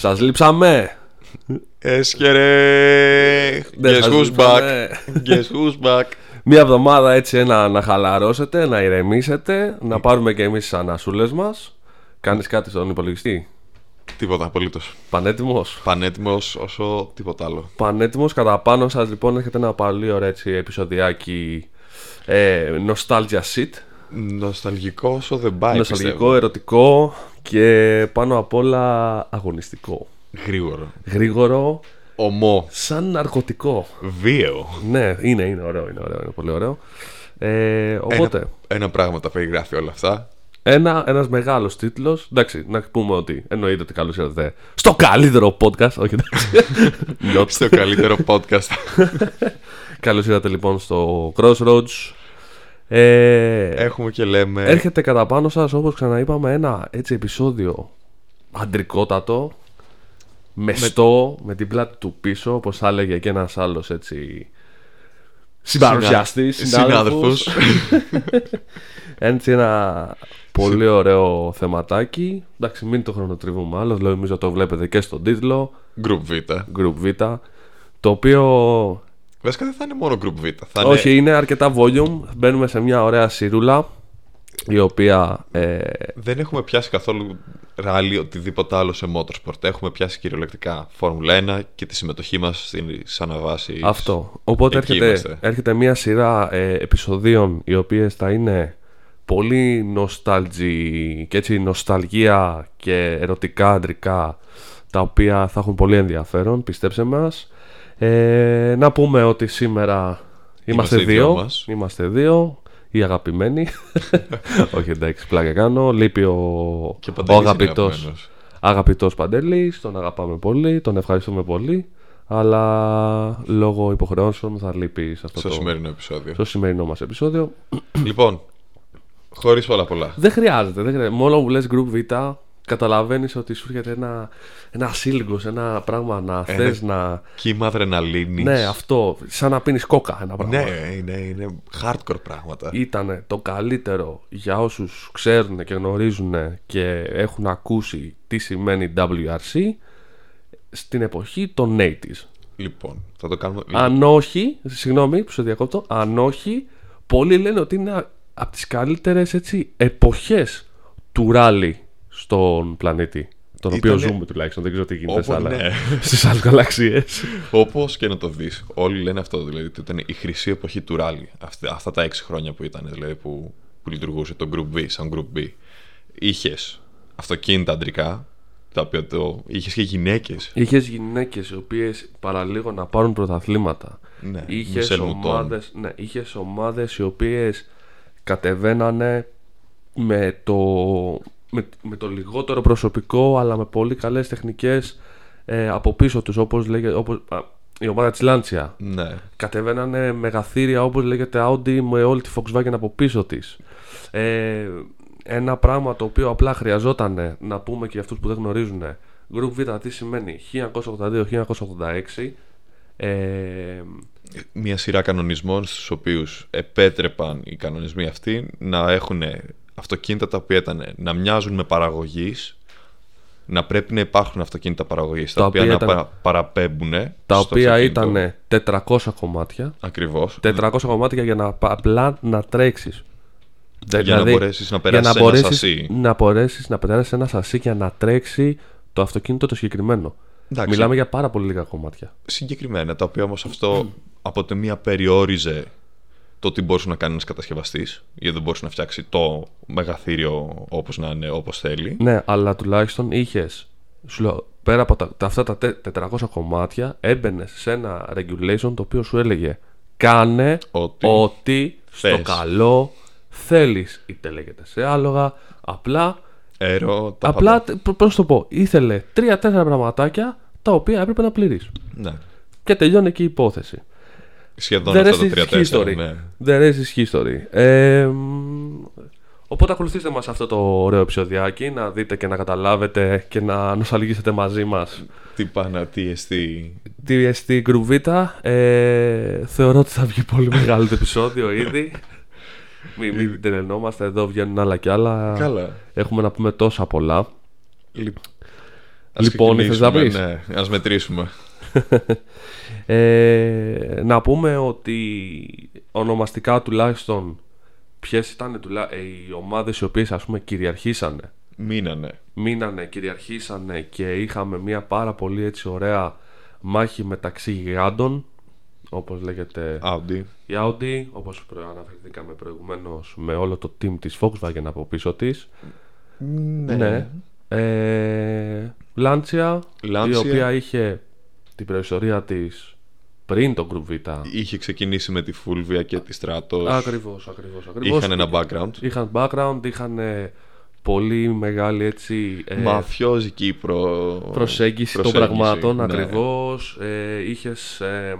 Σας λείψαμε. Έσχερε! Δεν Guess σας who's λείψαμε. back? Guess who's back? Μία εβδομάδα έτσι να, να χαλαρώσετε, να ηρεμήσετε, να πάρουμε και εμείς τις ανασούλες μας. Κάνεις κάτι στον υπολογιστή; Τίποτα απολύτως. Πανέτοιμος; Πανέτοιμος όσο τίποτα άλλο. Πανέτοιμος κατά πάνω σας λοιπόν έρχεται ένα πολύ ωραίο έτσι επεισοδιάκι ε, nostalgia shit. Νοσταλγικό όσο δεν πάει. Νοσταλγικό, πιστεύω. ερωτικό και πάνω απ' όλα αγωνιστικό. Γρήγορο. Γρήγορο, Ομό. σαν ναρκωτικό. Βίαιο. Ναι, είναι, είναι ωραίο, είναι ωραίο, είναι πολύ ωραίο. Ε, οπότε, Ένα, ένα πράγμα τα περιγράφει όλα αυτά. ένα, ένας μεγάλος τίτλος Εντάξει, να πούμε ότι εννοείται ότι καλώς ήρθατε Στο καλύτερο podcast Όχι, εντάξει Not. Στο καλύτερο podcast. Καλώς ήρθατε λοιπόν στο Crossroads ε, Έχουμε και λέμε. Έρχεται κατά πάνω σας όπως ξαναείπαμε ένα έτσι επεισόδιο αντρικότατο Μεστό με... την πλάτη του πίσω όπως θα έλεγε και ένας άλλος έτσι Συμπαρουσιαστής, συνάδελφος Έτσι ένα πολύ ωραίο θεματάκι Εντάξει μην το χρονοτριβούμε άλλο Δηλαδή νομίζω το βλέπετε και στον τίτλο Group Β. Group Β Το οποίο Βασικά δεν θα είναι μόνο Group Β. Θα όχι είναι... είναι αρκετά volume Μπαίνουμε σε μια ωραία σιρούλα Η οποία ε, Δεν έχουμε πιάσει καθόλου ράλι οτιδήποτε άλλο σε motorsport. Έχουμε πιάσει κυριολεκτικά Φόρμουλα 1 και τη συμμετοχή μας στι αναβάσει. Αυτό. Οπότε Εκεί έρχεται, είμαστε. έρχεται μια σειρά ε, επεισοδίων οι οποίες θα είναι πολύ νοσταλγι και έτσι νοσταλγία και ερωτικά αντρικά τα οποία θα έχουν πολύ ενδιαφέρον, πιστέψτε μας. Ε, να πούμε ότι σήμερα είμαστε, Είμαστε οι δυο δύο, μας. είμαστε δύο, οι αγαπημένοι. Όχι εντάξει, πλάκα κάνω. Λείπει ο, Και ο Παντελής είναι αγαπητός, αγαπημένος. αγαπητός Παντελής, τον αγαπάμε πολύ, τον ευχαριστούμε πολύ. Αλλά λόγω υποχρεώσεων θα λείπει σε αυτό Στο το σημερινό επεισόδιο. στο σημερινό μας επεισόδιο. λοιπόν, χωρίς πολλά πολλά. Δεν χρειάζεται, δεν χρειάζεται. Μόνο που λες Group Β, καταλαβαίνεις ότι σου έρχεται ένα, ένα σύλλογος, ένα πράγμα να θες να... Κύμα αδρεναλίνης. Ναι, αυτό, σαν να πίνεις κόκα ένα πράγμα. Ναι, είναι, είναι hardcore πράγματα. Ήταν το καλύτερο για όσους ξέρουν και γνωρίζουν και έχουν ακούσει τι σημαίνει WRC στην εποχή των 80s. Λοιπόν, θα το κάνουμε. Αν όχι, συγγνώμη που σε διακόπτω, αν όχι, πολλοί λένε ότι είναι από τις καλύτερες έτσι, εποχές του ράλι στον πλανήτη. Τον οποίο Ήτανε- ζούμε τουλάχιστον, δεν ξέρω τι γίνεται Όπως, σε άλλα, ναι. στις άλλες γαλαξίες. Όπως και να το δεις, όλοι λένε αυτό. Δηλαδή ότι ήταν η χρυσή εποχή του ράλι. Αυτά, αυτά τα έξι χρόνια που ήταν, δηλαδή που, που λειτουργούσε το Group V, σαν Group B. Είχες αυτοκίνητα αντρικά, τα οποία το. είχες και γυναίκες. Είχες γυναίκες οι οποίες παραλίγο να πάρουν πρωταθλήματα. Ναι, είχες, Μισελ Μουτόν. ομάδες, ναι, είχες ομάδες οι οποίες κατεβαίνανε με το, με, με το λιγότερο προσωπικό αλλά με πολύ καλές τεχνικές ε, από πίσω τους όπως λέγεται όπως, α, η ομάδα της Lancia Ναι. κατεβαίνανε μεγαθύρια όπως λέγεται Audi με όλη τη Volkswagen από πίσω της. Ε, ένα πράγμα το οποίο απλά χρειαζόταν να πούμε και για αυτούς που δεν γνωρίζουν Group Β τι σημαίνει; 1982-1986 ε, Μια σειρά κανονισμών στους οποίους επέτρεπαν οι κανονισμοί αυτοί να έχουν αυτοκίνητα τα οποία ήταν να μοιάζουν με παραγωγής να πρέπει να υπάρχουν αυτοκίνητα παραγωγής τα, Τα οποία, οποία να ήταν- παρα- παραπέμπουν τα στο οποία αυτοκίνητο. ήταν 400 κομμάτια Ακριβώς 400 κομμάτια για να πα- απλά να τρέξεις για να μπορέσεις να για περάσεις να ένα μπορέσεις σασί. να μπορέσεις να περάσεις ένα σασί και να τρέξει το αυτοκίνητο το συγκεκριμένο Εντάξει. Μιλάμε για πάρα πολύ λίγα κομμάτια συγκεκριμένα, τα οποία όμως αυτό από τη μία περιόριζε το τι μπορούσε να κάνεις ένας κατασκευαστής γιατί δεν μπορούσε να φτιάξει το μεγαθύριο όπως να είναι, όπως θέλει. Ναι, αλλά τουλάχιστον είχες. Σου λέω, πέρα από τα, τα- αυτά τα τε- 400 κομμάτια, έμπαινε σε ένα regulation το οποίο σου έλεγε Κάνε Ό,τι ό,τι στο θες». καλό θέλεις. Είτε λέγεται σε άλογα. Απλά, Αέρο, τα απλά πάντα. πώς το πω, ήθελε τρία-τέσσερα πραγματάκια τα οποία έπρεπε να πληρείς. Ναι. Και τελειώνει εκεί η υπόθεση. Σχεδόν The αυτά rest τα is τρία-τέσσερα. history. Ναι. The rest is history. Ε, μ, οπότε ακολουθήστε μας αυτό το ωραίο επεισοδιάκι να δείτε και να καταλάβετε και να νοσταλγήσετε μαζί μας Τι πάνε, τι εστί. DST Group Vita. Ε, θεωρώ ότι θα βγει πολύ μεγάλο το επεισόδιο ήδη. Μην, μην τρελνόμαστε, εδώ βγαίνουν άλλα κι άλλα. Καλά. Έχουμε να πούμε τόσα πολλά. Λοιπόν, Λοιπόν, θες να ξεκινήσουμε, πεις; Ναι, ας μετρήσουμε. Ε, να πούμε ότι ονομαστικά τουλάχιστον ποιες ήταν τουλά... ε, οι ομάδες οι οποίες ας πούμε κυριαρχήσανε Μείνανε. μείνανε, κυριαρχήσανε και είχαμε μια πάρα πολύ έτσι ωραία μάχη μεταξύ γιγάντων όπως λέγεται Audi. η Audi όπως προ- αναφερθήκαμε προηγουμένως με όλο το team της Volkswagen από πίσω της Ναι. Ε, Lancia, η Lancia. οποία είχε την προϊστορία της πριν το Group Vita Είχε ξεκινήσει με τη Fulvia και τη Stratos. Ακριβώς, ακριβώς, ακριβώς Είχαν ένα background. Είχαν background, είχαν ε, πολύ μεγάλη έτσι ε, Μαφιόζικη προ... προσέγγιση των προσέγγιση, πραγμάτων ναι. ακριβώς ε, είχες ε,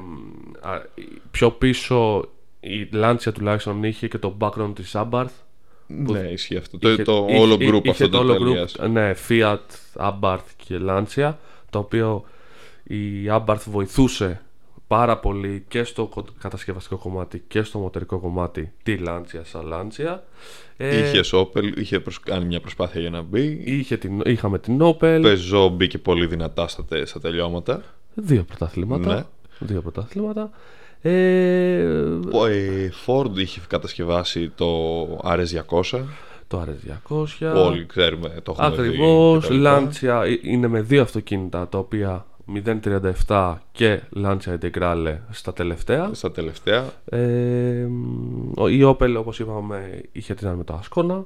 α, πιο πίσω η Lancia τουλάχιστον είχε και το background της Abarth Ναι, ισχύει αυτό. Είχε- το, το είχε- όλο είχε- group είχε αυτό το το όλο εταιρείας. group, ναι, Fiat, Abarth και Lancia το οποίο η Abarth βοηθούσε πάρα πολύ και στο κο- κατασκευαστικό κομμάτι και στο μοτερικό κομμάτι τη Lancia σαν Lancia Ε, Είχες Opel, είχε προσ- κάνει μια προσπάθεια για να μπει. είχε την, είχαμε την Opel Peugeot μπήκε πολύ δυνατά στα, τε- στα τελειώματα. δύο πρωταθλήματα Ναι. δύο πρωταθλήματα ε, Ο, ε, Ford είχε κατασκευάσει το RS200. το RS200 Όλοι ξέρουμε, το έχουμε δει. Ακριβώς, και τα λοιπά. Lancia ε, είναι με δύο αυτοκίνητα τα οποία 037 και Lancia Integrale στα τελευταία. Στα τελευταία. Ε, ο- η Opel όπως είπαμε είχε την με το Ascona.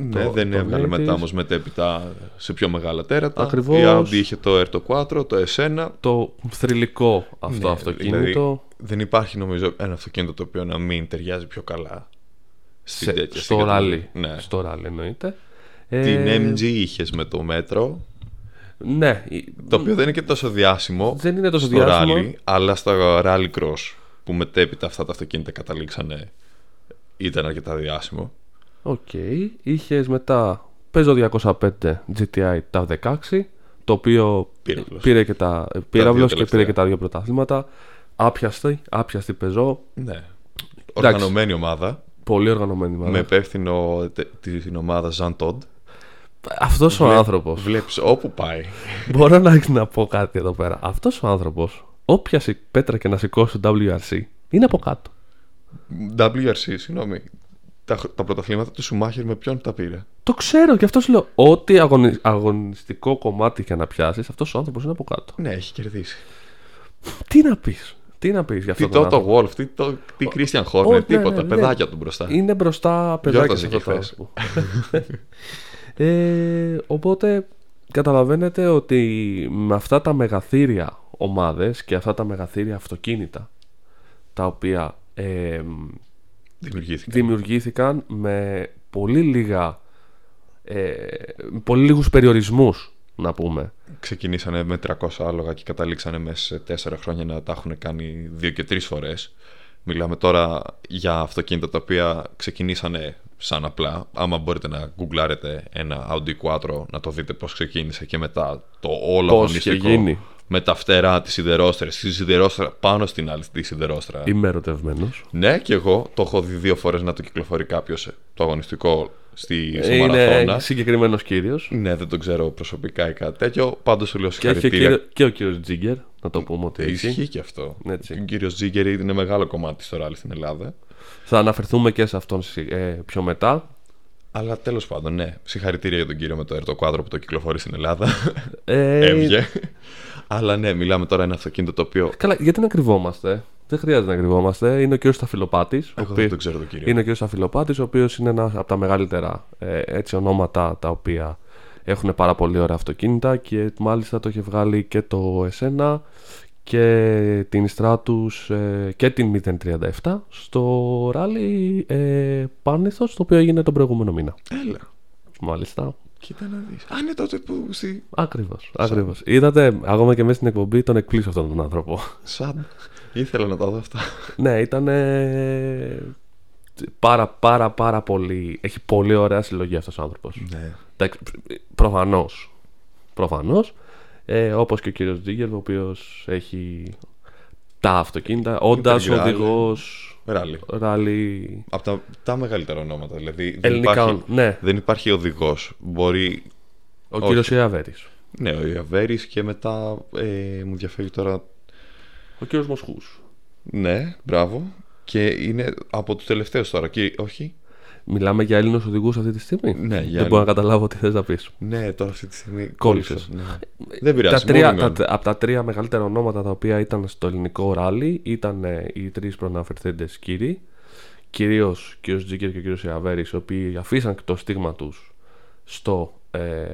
Ναι, Το- δεν το έβγαλε Native. μετά όμως μετέπειτα σε πιο μεγάλα τέρατα. Ακριβώς. Η Audi είχε το R 4, το S1. Το θρηλυκό αυτό Ναι, αυτοκίνητο. δηλαδή, δεν υπάρχει νομίζω ένα αυτοκίνητο το οποίο να μην ταιριάζει πιο καλά στη σε- τέτοια στο συγκατοικία. ράλι. Ναι. Στο ράλι εννοείται. Την Ε, MG είχες με το μέτρο, Ναι, η- το οποίο δεν είναι και τόσο διάσημο δεν είναι τόσο στο διάσημο. ράλι, αλλά στα rally cross που μετέπειτα αυτά τα αυτοκίνητα καταλήξανε ήταν αρκετά διάσημο. Οκ. Είχες μετά Peugeot 205 GTI τα 16 το οποίο Πύραυλος. πήρε και τα πύραυλος και πήρε τελευταία. και τα δύο πρωταθλήματα. Άπιαστη, άπιαστη Peugeot. Ναι. Οργανωμένη ομάδα Πολύ οργανωμένη μάλλον. με υπεύθυνο τε- την ομάδα Jean Todd. Αυτός ο άνθρωπος Βλέπεις όπου πάει. Μπορώ να, να πω κάτι εδώ πέρα. Αυτός ο άνθρωπος Όποια σι- πέτρα και να σηκώσει το WRC είναι από κάτω. WRC, συγγνώμη. Τα, χ- τα πρωταθλήματα του Σουμάχερ με ποιον τα πήρε; Το ξέρω και αυτός σου λέω. Ό,τι αγωνι- αγωνιστικό κομμάτι και να πιάσεις, αυτός ο άνθρωπος είναι από κάτω. Ναι, έχει κερδίσει. Τι να πεις, τι να πεις για Τι αυτό. το, το Wolf, τι, το, τι Christian Horner, Ω, ναι, τίποτα. ναι, ναι. Παιδάκια του μπροστά. Είναι μπροστά παιδάκια Γιόρταζε σε αυτό και το χθες. άνθρωπο. ε, οπότε καταλαβαίνετε ότι με αυτά τα μεγαθύρια ομάδες και αυτά τα μεγαθύρια αυτοκίνητα τα οποία ε, Δημιουργήθηκε. δημιουργήθηκαν με πολύ λίγα ε, με πολύ λίγους περιορισμούς να πούμε Ξεκινήσανε με 300 άλογα και καταλήξανε μέσα σε 4 χρόνια να τα έχουν κάνει δύο και τρεις φορές. Μιλάμε τώρα για αυτοκίνητα τα οποία ξεκινήσανε σαν απλά. Άμα μπορείτε να γκουγκλάρετε ένα Audi Quattro να το δείτε πώς ξεκίνησε και μετά το όλο Πώς είχε αγωνιστικό γίνει. με τα φτερά, της σιδερόστρας, τη σιδερόστρα πάνω στην άλλη τη σιδερόστρα. είμαι ερωτευμένος Ναι, και εγώ το έχω δει δύο φορές να το κυκλοφορεί κάποιος το αγωνιστικό στη, στο είναι μαραθώνα. συγκεκριμένος κύριος Ναι, δεν τον ξέρω προσωπικά ή κάτι τέτοιο. Πάντως σου λέω και, έχει και, συγχαρητήρια. κύριο- και ο κύριος Τζίγκερ να το πούμε ότι έχει Ισχύει και αυτό. Έτσι. Ο κύριος Τζίγκερ είναι μεγάλο κομμάτι στο ράλι στην Ελλάδα. θα αναφερθούμε και σε αυτόν ε, πιο μετά Αλλά τέλος πάντων, ναι. Συγχαρητήρια για τον κύριο με το έρτο κουάδρο που το κυκλοφορεί στην Ελλάδα. ε, Έβγε. Αλλά ναι, μιλάμε τώρα ένα αυτοκίνητο το οποίο. Καλά, γιατί να κρυβόμαστε; Δεν χρειάζεται να κρυβόμαστε. Είναι ο κύριος Σταφυλοπάτης. Εγώ δεν τον ξέρω τον κύριο. Είναι ο κύριος Σταφυλοπάτης, ο οποίος είναι ένας από τα μεγαλύτερα ε, έτσι, ονόματα τα οποία έχουν πάρα πολύ ωραία αυτοκίνητα και μάλιστα το έχει βγάλει και το S1 και την Stratus ε, και την 037 στο ράλι ε, Πάνηθος το οποίο έγινε τον προηγούμενο μήνα. Έλα. Μάλιστα. Κοίτα να δεις. Α, είναι τότε που. Στη... Ακριβώς. Ακριβώς. Είδατε, ακόμα και μέσα στην εκπομπή τον εκπλήσω αυτόν τον άνθρωπο. Σαν. Ήθελα να τα δω αυτά. ναι, ήταν πάρα πάρα πάρα πολύ. Έχει πολύ ωραία συλλογή αυτός ο άνθρωπος. ναι. Εντάξει, προφανώς. Προφανώς. Ε, όπως και ο κύριος Τζίγκερ, ο οποίος έχει τα αυτοκίνητα, όντας Integrale. οδηγός Ράλι. ράλι Από τα, τα μεγαλύτερα ονόματα. Δηλαδή δεν ελληνικά. υπάρχει, Ναι, δεν υπάρχει οδηγός. Μπορεί. ο όχι. κύριος Ιαβέρης. Ναι, ο Ιαβέρης και μετά ε, μου διαφεύγει τώρα. Ο κύριος Μοσχούς. Ναι, μπράβο. Και είναι από τους τελευταίους τώρα. Και, όχι. Μιλάμε για Έλληνου οδηγούς αυτή τη στιγμή; Ναι, για Δεν Έλληνες. μπορώ να καταλάβω τι θες να πεις. Ναι, τώρα αυτή τη στιγμή Κόλλησες. κόλλησα, Ναι. Δεν πειράζει. Τα τρία, μόνο τα, μειώνει. από τα τρία μεγαλύτερα ονόματα τα οποία ήταν στο ελληνικό ράλι ήταν ε, οι τρεις προαναφερθέντες κύριοι. Κυρίως ο κύριος Τζίκερ και ο κύριος Ιαβέρης, οι οποίοι αφήσαν το στίγμα τους στο, ε,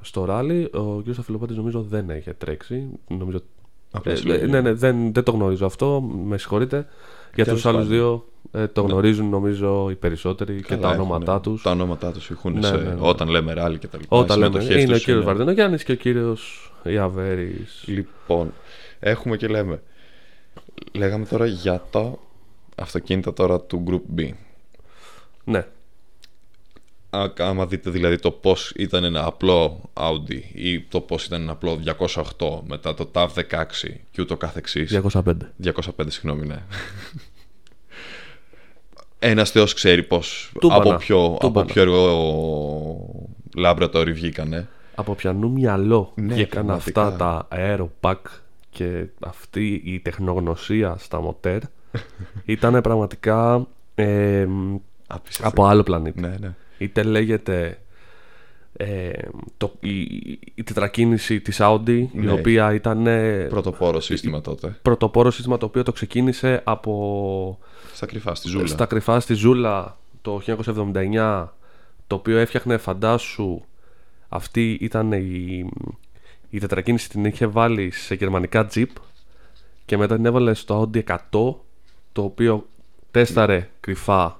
στο ράλι. Ο κύριος Αφιλοπάτης νομίζω δεν είχε τρέξει. Νομίζω, Απλά ε, συλλογή. ναι, ναι, δεν, δεν το γνωρίζω αυτό. Με συγχωρείτε. Για Τέλος τους άλλους πάντων. δύο ε, το γνωρίζουν νομίζω οι περισσότεροι και Καλά τα έχουν, ονόματά ναι. τους. Τα ονόματά τους έχουν Ναι, σε, ναι, ναι. όταν λέμε ράλι και τα λοιπά. Όταν οι λέμε, συμμετοχές είναι ο τους κύριος είναι- Βαρδινογιάννη και ο κύριος Ιαβέρης. Λοιπόν, έχουμε και λέμε. Λέγαμε τώρα για τα αυτοκίνητα τώρα του Group B. Ναι, Α, άμα δείτε δηλαδή το πώς ήταν ένα απλό Audi ή το πώς ήταν ένα απλό 208 μετά το TAV 16 και ούτω καθεξής 205. 205 συγγνώμη ναι ένας θεός ξέρει πως Τούμπανα. από ποιο, από Τούμπανα. ποιο εργό laboratory βγήκανε Από ποιανού μυαλό Ναι, βγήκαν πραγματικά. αυτά τα aeropack και αυτή η τεχνογνωσία στα μοτέρ ήταν πραγματικά ε, Απίστευτο. από άλλο πλανήτη. ναι, ναι. Είτε λέγεται ε, το, η, η τετρακίνηση της Audi η Ναι. οποία ήταν ε, πρωτοπόρο σύστημα τότε πρωτοπόρο σύστημα το οποίο το ξεκίνησε από στα κρυφά στη Ζούλα στα κρυφά στη Ζούλα το 1979 το οποίο έφτιαχνε φαντάσου αυτή ήταν η, η τετρακίνηση την είχε βάλει σε γερμανικά Jeep και μετά την έβαλε στο Audi 100 το οποίο τέσταρε κρυφά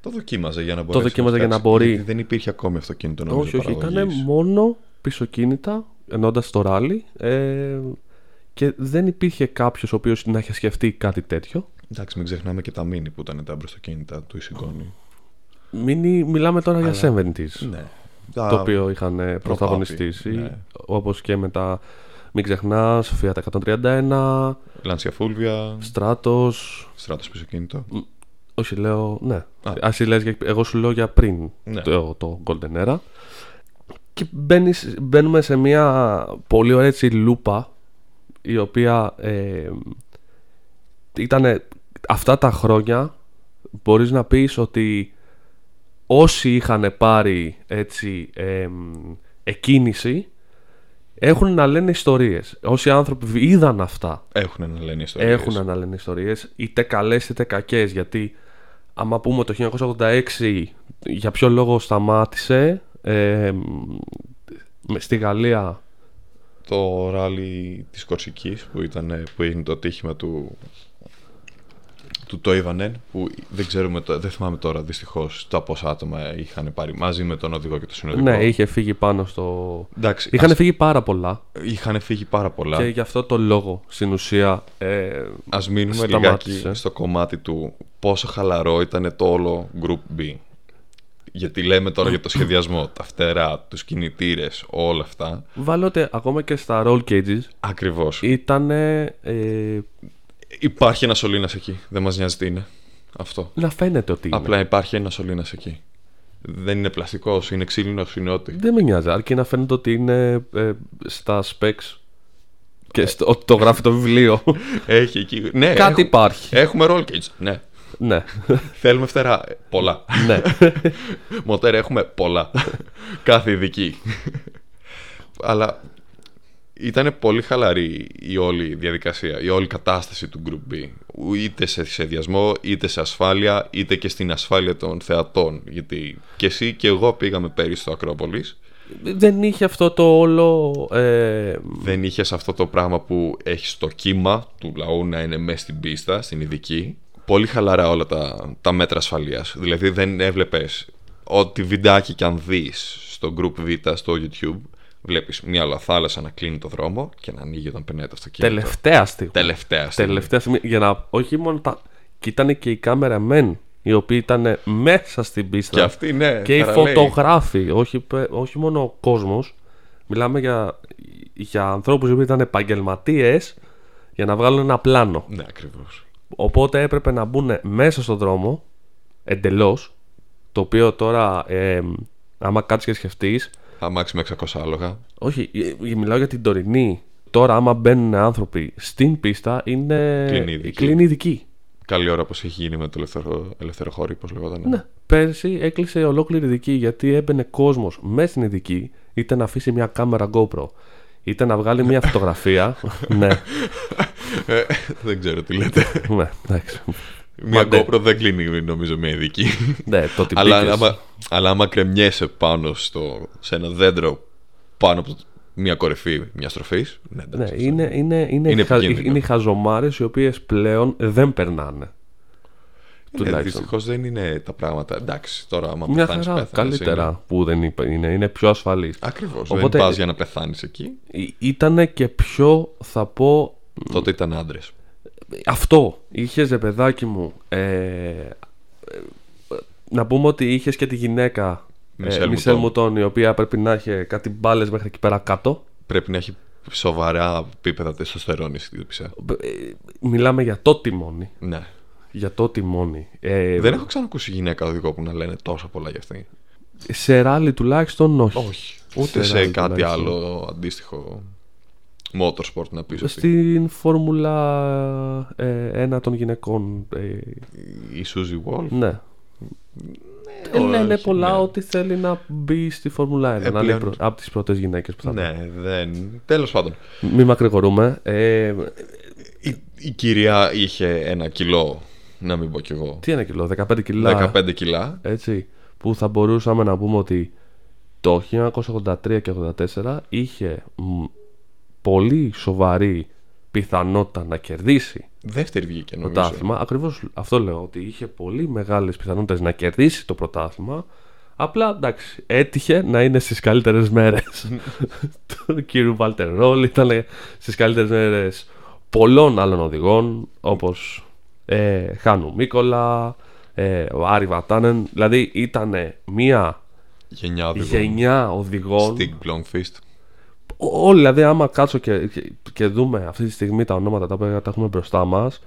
Το δοκίμαζε για να μπορεί. δοκίμαζε για να μπορεί. Γιατί δεν υπήρχε ακόμη αυτοκίνητο νομίζω. όχι όχι ήταν παραγωγής. μόνο πισωκίνητα ενώντας το ράλι ε, και δεν υπήρχε κάποιος ο οποίος να είχε σκεφτεί κάτι τέτοιο Εντάξει, μην ξεχνάμε και τα μίνι που ήταν τα μπροστοκίνητα του Ισηγόνη. Μην, μιλάμε τώρα για 70s Ναι. το οποίο είχαν ε, πρωταγωνιστήσει ναι. όπως και με τα μην ξεχνάς Fiat 131 Λάνσια Φούλβια, Στράτος στράτο πισωκίνητο. Όχι λέω ναι Α. Ας λες, για- εγώ σου λέω για πριν Ναι. το, το Golden Era και μπαίνεις, μπαίνουμε σε μια πολύ ωραία έτσι λούπα η οποία ε, ήταν αυτά τα χρόνια μπορείς να πεις ότι όσοι είχαν πάρει έτσι ε, εκκίνηση έχουν να λένε ιστορίες όσοι άνθρωποι είδαν αυτά Έχουν να λένε ιστορίες. έχουν να λένε ιστορίες είτε καλές είτε κακές γιατί άμα πούμε το 1986 για ποιο λόγο σταμάτησε ε, με- στη Γαλλία; Το ράλι της Κορσικής που, ήταν, που έγινε το ατύχημα του του Toivonen που δεν ξέρουμε, το- δεν θυμάμαι τώρα δυστυχώς τα πόσα άτομα είχαν πάρει μαζί με τον οδηγό και το συνοδικό. ναι είχε φύγει πάνω στο Εντάξει, είχαν ας- φύγει πάρα πολλά είχαν φύγει πάρα πολλά. και γι' αυτό το λόγο στην ουσία ε, Ας μείνουμε σταμάτησε. λιγάκι στο κομμάτι του πόσο χαλαρό ήταν το όλο Group B. Γιατί λέμε τώρα για το σχεδιασμό, τα φτερά, τους κινητήρες, όλα αυτά. βάλω ότι ακόμα και στα roll cages Ακριβώς. ήταν ε, Υπάρχει ένας σωλήνας εκεί. Δεν μας νοιάζει τι είναι. Αυτό. να φαίνεται ότι είναι. Απλά υπάρχει ένας σωλήνας εκεί. Δεν είναι πλαστικός, είναι ξύλινος, είναι ό,τι. Δεν με νοιάζει, αρκεί να φαίνεται ότι είναι ε, στα specs και στο, ότι το γράφει το βιβλίο. Έχει εκεί. Ναι, Κάτι έχουμε, υπάρχει. έχουμε roll cage. Ναι. ναι, Θέλουμε φτερά. Ε, Πολλά. ναι. Μοτέρ έχουμε πολλά. Κάθε ειδική. Αλλά ήταν πολύ χαλαρή η όλη διαδικασία, η όλη κατάσταση του Group B. Είτε σε σχεδιασμό, είτε σε ασφάλεια, είτε και στην ασφάλεια των θεατών. Γιατί και εσύ και εγώ πήγαμε πέρυσι στο Ακρόπολης. Δεν είχε αυτό το όλο. Ε, Δεν είχες αυτό το πράγμα που έχεις το κύμα του λαού να είναι μέσα στην πίστα, στην ειδική. Πολύ χαλαρά όλα τα, τα μέτρα ασφαλείας. Δηλαδή δεν έβλεπες ό,τι βιντεάκι κι αν δεις στο Group Vita στο YouTube. Βλέπεις μια θάλασσα να κλείνει το δρόμο και να ανοίγει όταν περνάει το αυτοκίνητο. τελευταία στιγμή. Τελευταία στιγμή. Τελευταία στιγμή. Για να. Όχι μόνο τα. Και ήταν και οι κάμερα μεν, οι οποίοι ήταν μέσα στην πίστα. Και αυτή ναι. και οι θαραλέοι. φωτογράφοι. Όχι, πε- όχι μόνο ο κόσμος. Μιλάμε για, για ανθρώπους οι οποίοι ήταν επαγγελματίες για να βγάλουν ένα πλάνο. Ναι, ακριβώς. Οπότε έπρεπε να μπουν μέσα στον δρόμο εντελώς. Το οποίο τώρα, ε, άμα κάτσεις και σκεφτείς, Αμάξι με 600 άλογα. Όχι, ε, ε, μιλάω για την τωρινή. Τώρα, άμα μπαίνουν άνθρωποι στην πίστα, είναι Κλείνει ειδική. κλείνει ειδική. Καλή ώρα πώ έχει γίνει με το ελεύθερο, ελεύθερο χώρι, πώς λεγόταν. Ναι. Πέρσι έκλεισε ολόκληρη ειδική γιατί έμπαινε κόσμος μέσα στην ειδική, είτε να αφήσει μια κάμερα GoPro, είτε να βγάλει μια φωτογραφία. ναι, Ε, δεν ξέρω τι λέτε. ναι, εντάξει. Μια Μα, ναι. GoPro δεν κλείνει, νομίζω, μια ειδική. ναι, το ότι αλλά, μπήκες- άμα, αλλά άμα κρεμιέσαι πάνω στο, σε ένα δέντρο πάνω από μια κορυφή μιας στροφή. Ναι, Ναι, εντάξει, είναι, είναι, είναι, Είναι χα, επικίνδυνο. είναι οι χαζομάρες οι οποίες πλέον δεν περνάνε. Ναι, τουλάχιστον. Δυστυχώς δεν είναι τα πράγματα. Εντάξει, τώρα άμα Μια πεθάνεις, χαρά, πέθανες, καλύτερα που δεν είναι, είναι, είναι πιο ασφαλής. Ακριβώς. Οπότε- Δεν πας για να πεθάνεις εκεί. Ήταν και πιο, θα πω, Τότε ήταν άντρες. Αυτό. Είχες, ρε παιδάκι μου, ε, ε, να πούμε ότι είχες και τη γυναίκα Μισελ ε, Μουτόν. Μισελ Μουτόν, η οποία πρέπει να έχει κάτι μπάλες μέχρι εκεί πέρα κάτω. Πρέπει να έχει σοβαρά επίπεδα τεστοστερόνης στην τύπησα. Ε, μιλάμε για το τιμόνι. Ναι. Για το τιμόνι. Ε, Δεν έχω ξανακούσει γυναίκα οδηγό που να λένε τόσα πολλά για αυτή. Σε ράλι τουλάχιστον όχι. Όχι. Ούτε Σε σε, ράλι κάτι τουλάχιστον. άλλο αντίστοιχο motorsport να πεις αυτή. Στην Φόρμουλα ε, 1 των γυναικών. Ε, Η Suzy Wolf; ναι. Ε, όχι, λένε πολλά ναι. ότι θέλει να μπει στη Φόρμουλα 1. Ε, να είναι πλέον- προ- από τις πρώτες γυναίκες που θα μπει. Ναι, δεν. Τέλος πάντων. Μην μακρηγορούμε. Ε, Η, η κυρία είχε ένα κιλό, να μην πω κι εγώ. τι είναι κιλό, 15 κιλά. 15 κιλά. Έτσι. Που θα μπορούσαμε να πούμε ότι το 1983 και 84 είχε μ, πολύ σοβαρή πιθανότητα να κερδίσει Δεύτερη βγήκε νομίζω. πρωτάθλημα. Ακριβώς αυτό λέω. Ότι είχε πολύ μεγάλες πιθανότητες να κερδίσει το πρωτάθλημα. Απλά εντάξει, έτυχε να είναι στις καλύτερες μέρες του κύριου Βάλτερ Ρόλ. Ήταν στις καλύτερες μέρες πολλών άλλων οδηγών όπως ε, Χάνου Μίκολα, ε, ο Άρη Βατάνεν. Δηλαδή ήταν μια Γενιά οδηγών. γενιά οδηγών. Stig Blomqvist. Όλοι δηλαδή, άμα κάτσω και, και, και δούμε αυτή τη στιγμή τα ονόματα τα οποία τα έχουμε μπροστά μας.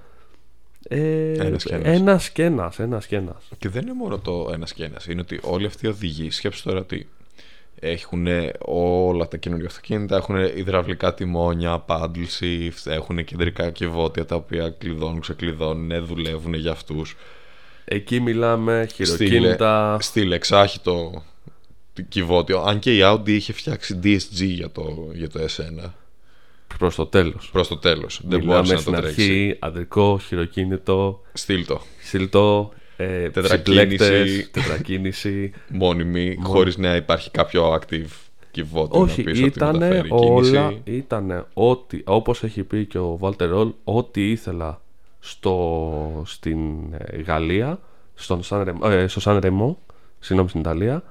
Ε, Ένας και ένας. ένας και ένας, ένας και ένας. Και δεν είναι μόνο το ένας και ένας. Είναι ότι όλοι αυτοί οι οδηγοί, σκέψου τώρα ότι έχουν όλα τα καινούργια αυτοκίνητα, έχουν υδραυλικά τιμόνια, paddle shift, έχουν κεντρικά κυβότια τα οποία κλειδώνουν, ξεκλειδώνουν, δουλεύουν για αυτούς. Εκεί μιλάμε χειροκίνητα. Στείλε εξάχητο κυβότιο. Αν και η Audi είχε φτιάξει DSG για το, για το S1 Προς το τέλος. προς το τέλος. Δεν μιλάμε μπορούσε να στην το τρέξει. αρχή, αντρικό, χειροκίνητο, Στείλ το. σιλτό, ε, Τετρακίνηση. ψιπλέκτες, τετρακίνηση. Μόνιμη, χωρίς να υπάρχει κάποιο active κυβότιο Όχι, να πεις ότι ήταν μεταφέρει όλα, κίνηση. ήταν ό,τι, όπως έχει πει και ο Βάλτερ Ρολ, ό,τι ήθελα στο, στην ε, Γαλλία, στον Σαν Ρεμ- ε, στο Σαν Ρεμό, συγγνώμη στην Ιταλία,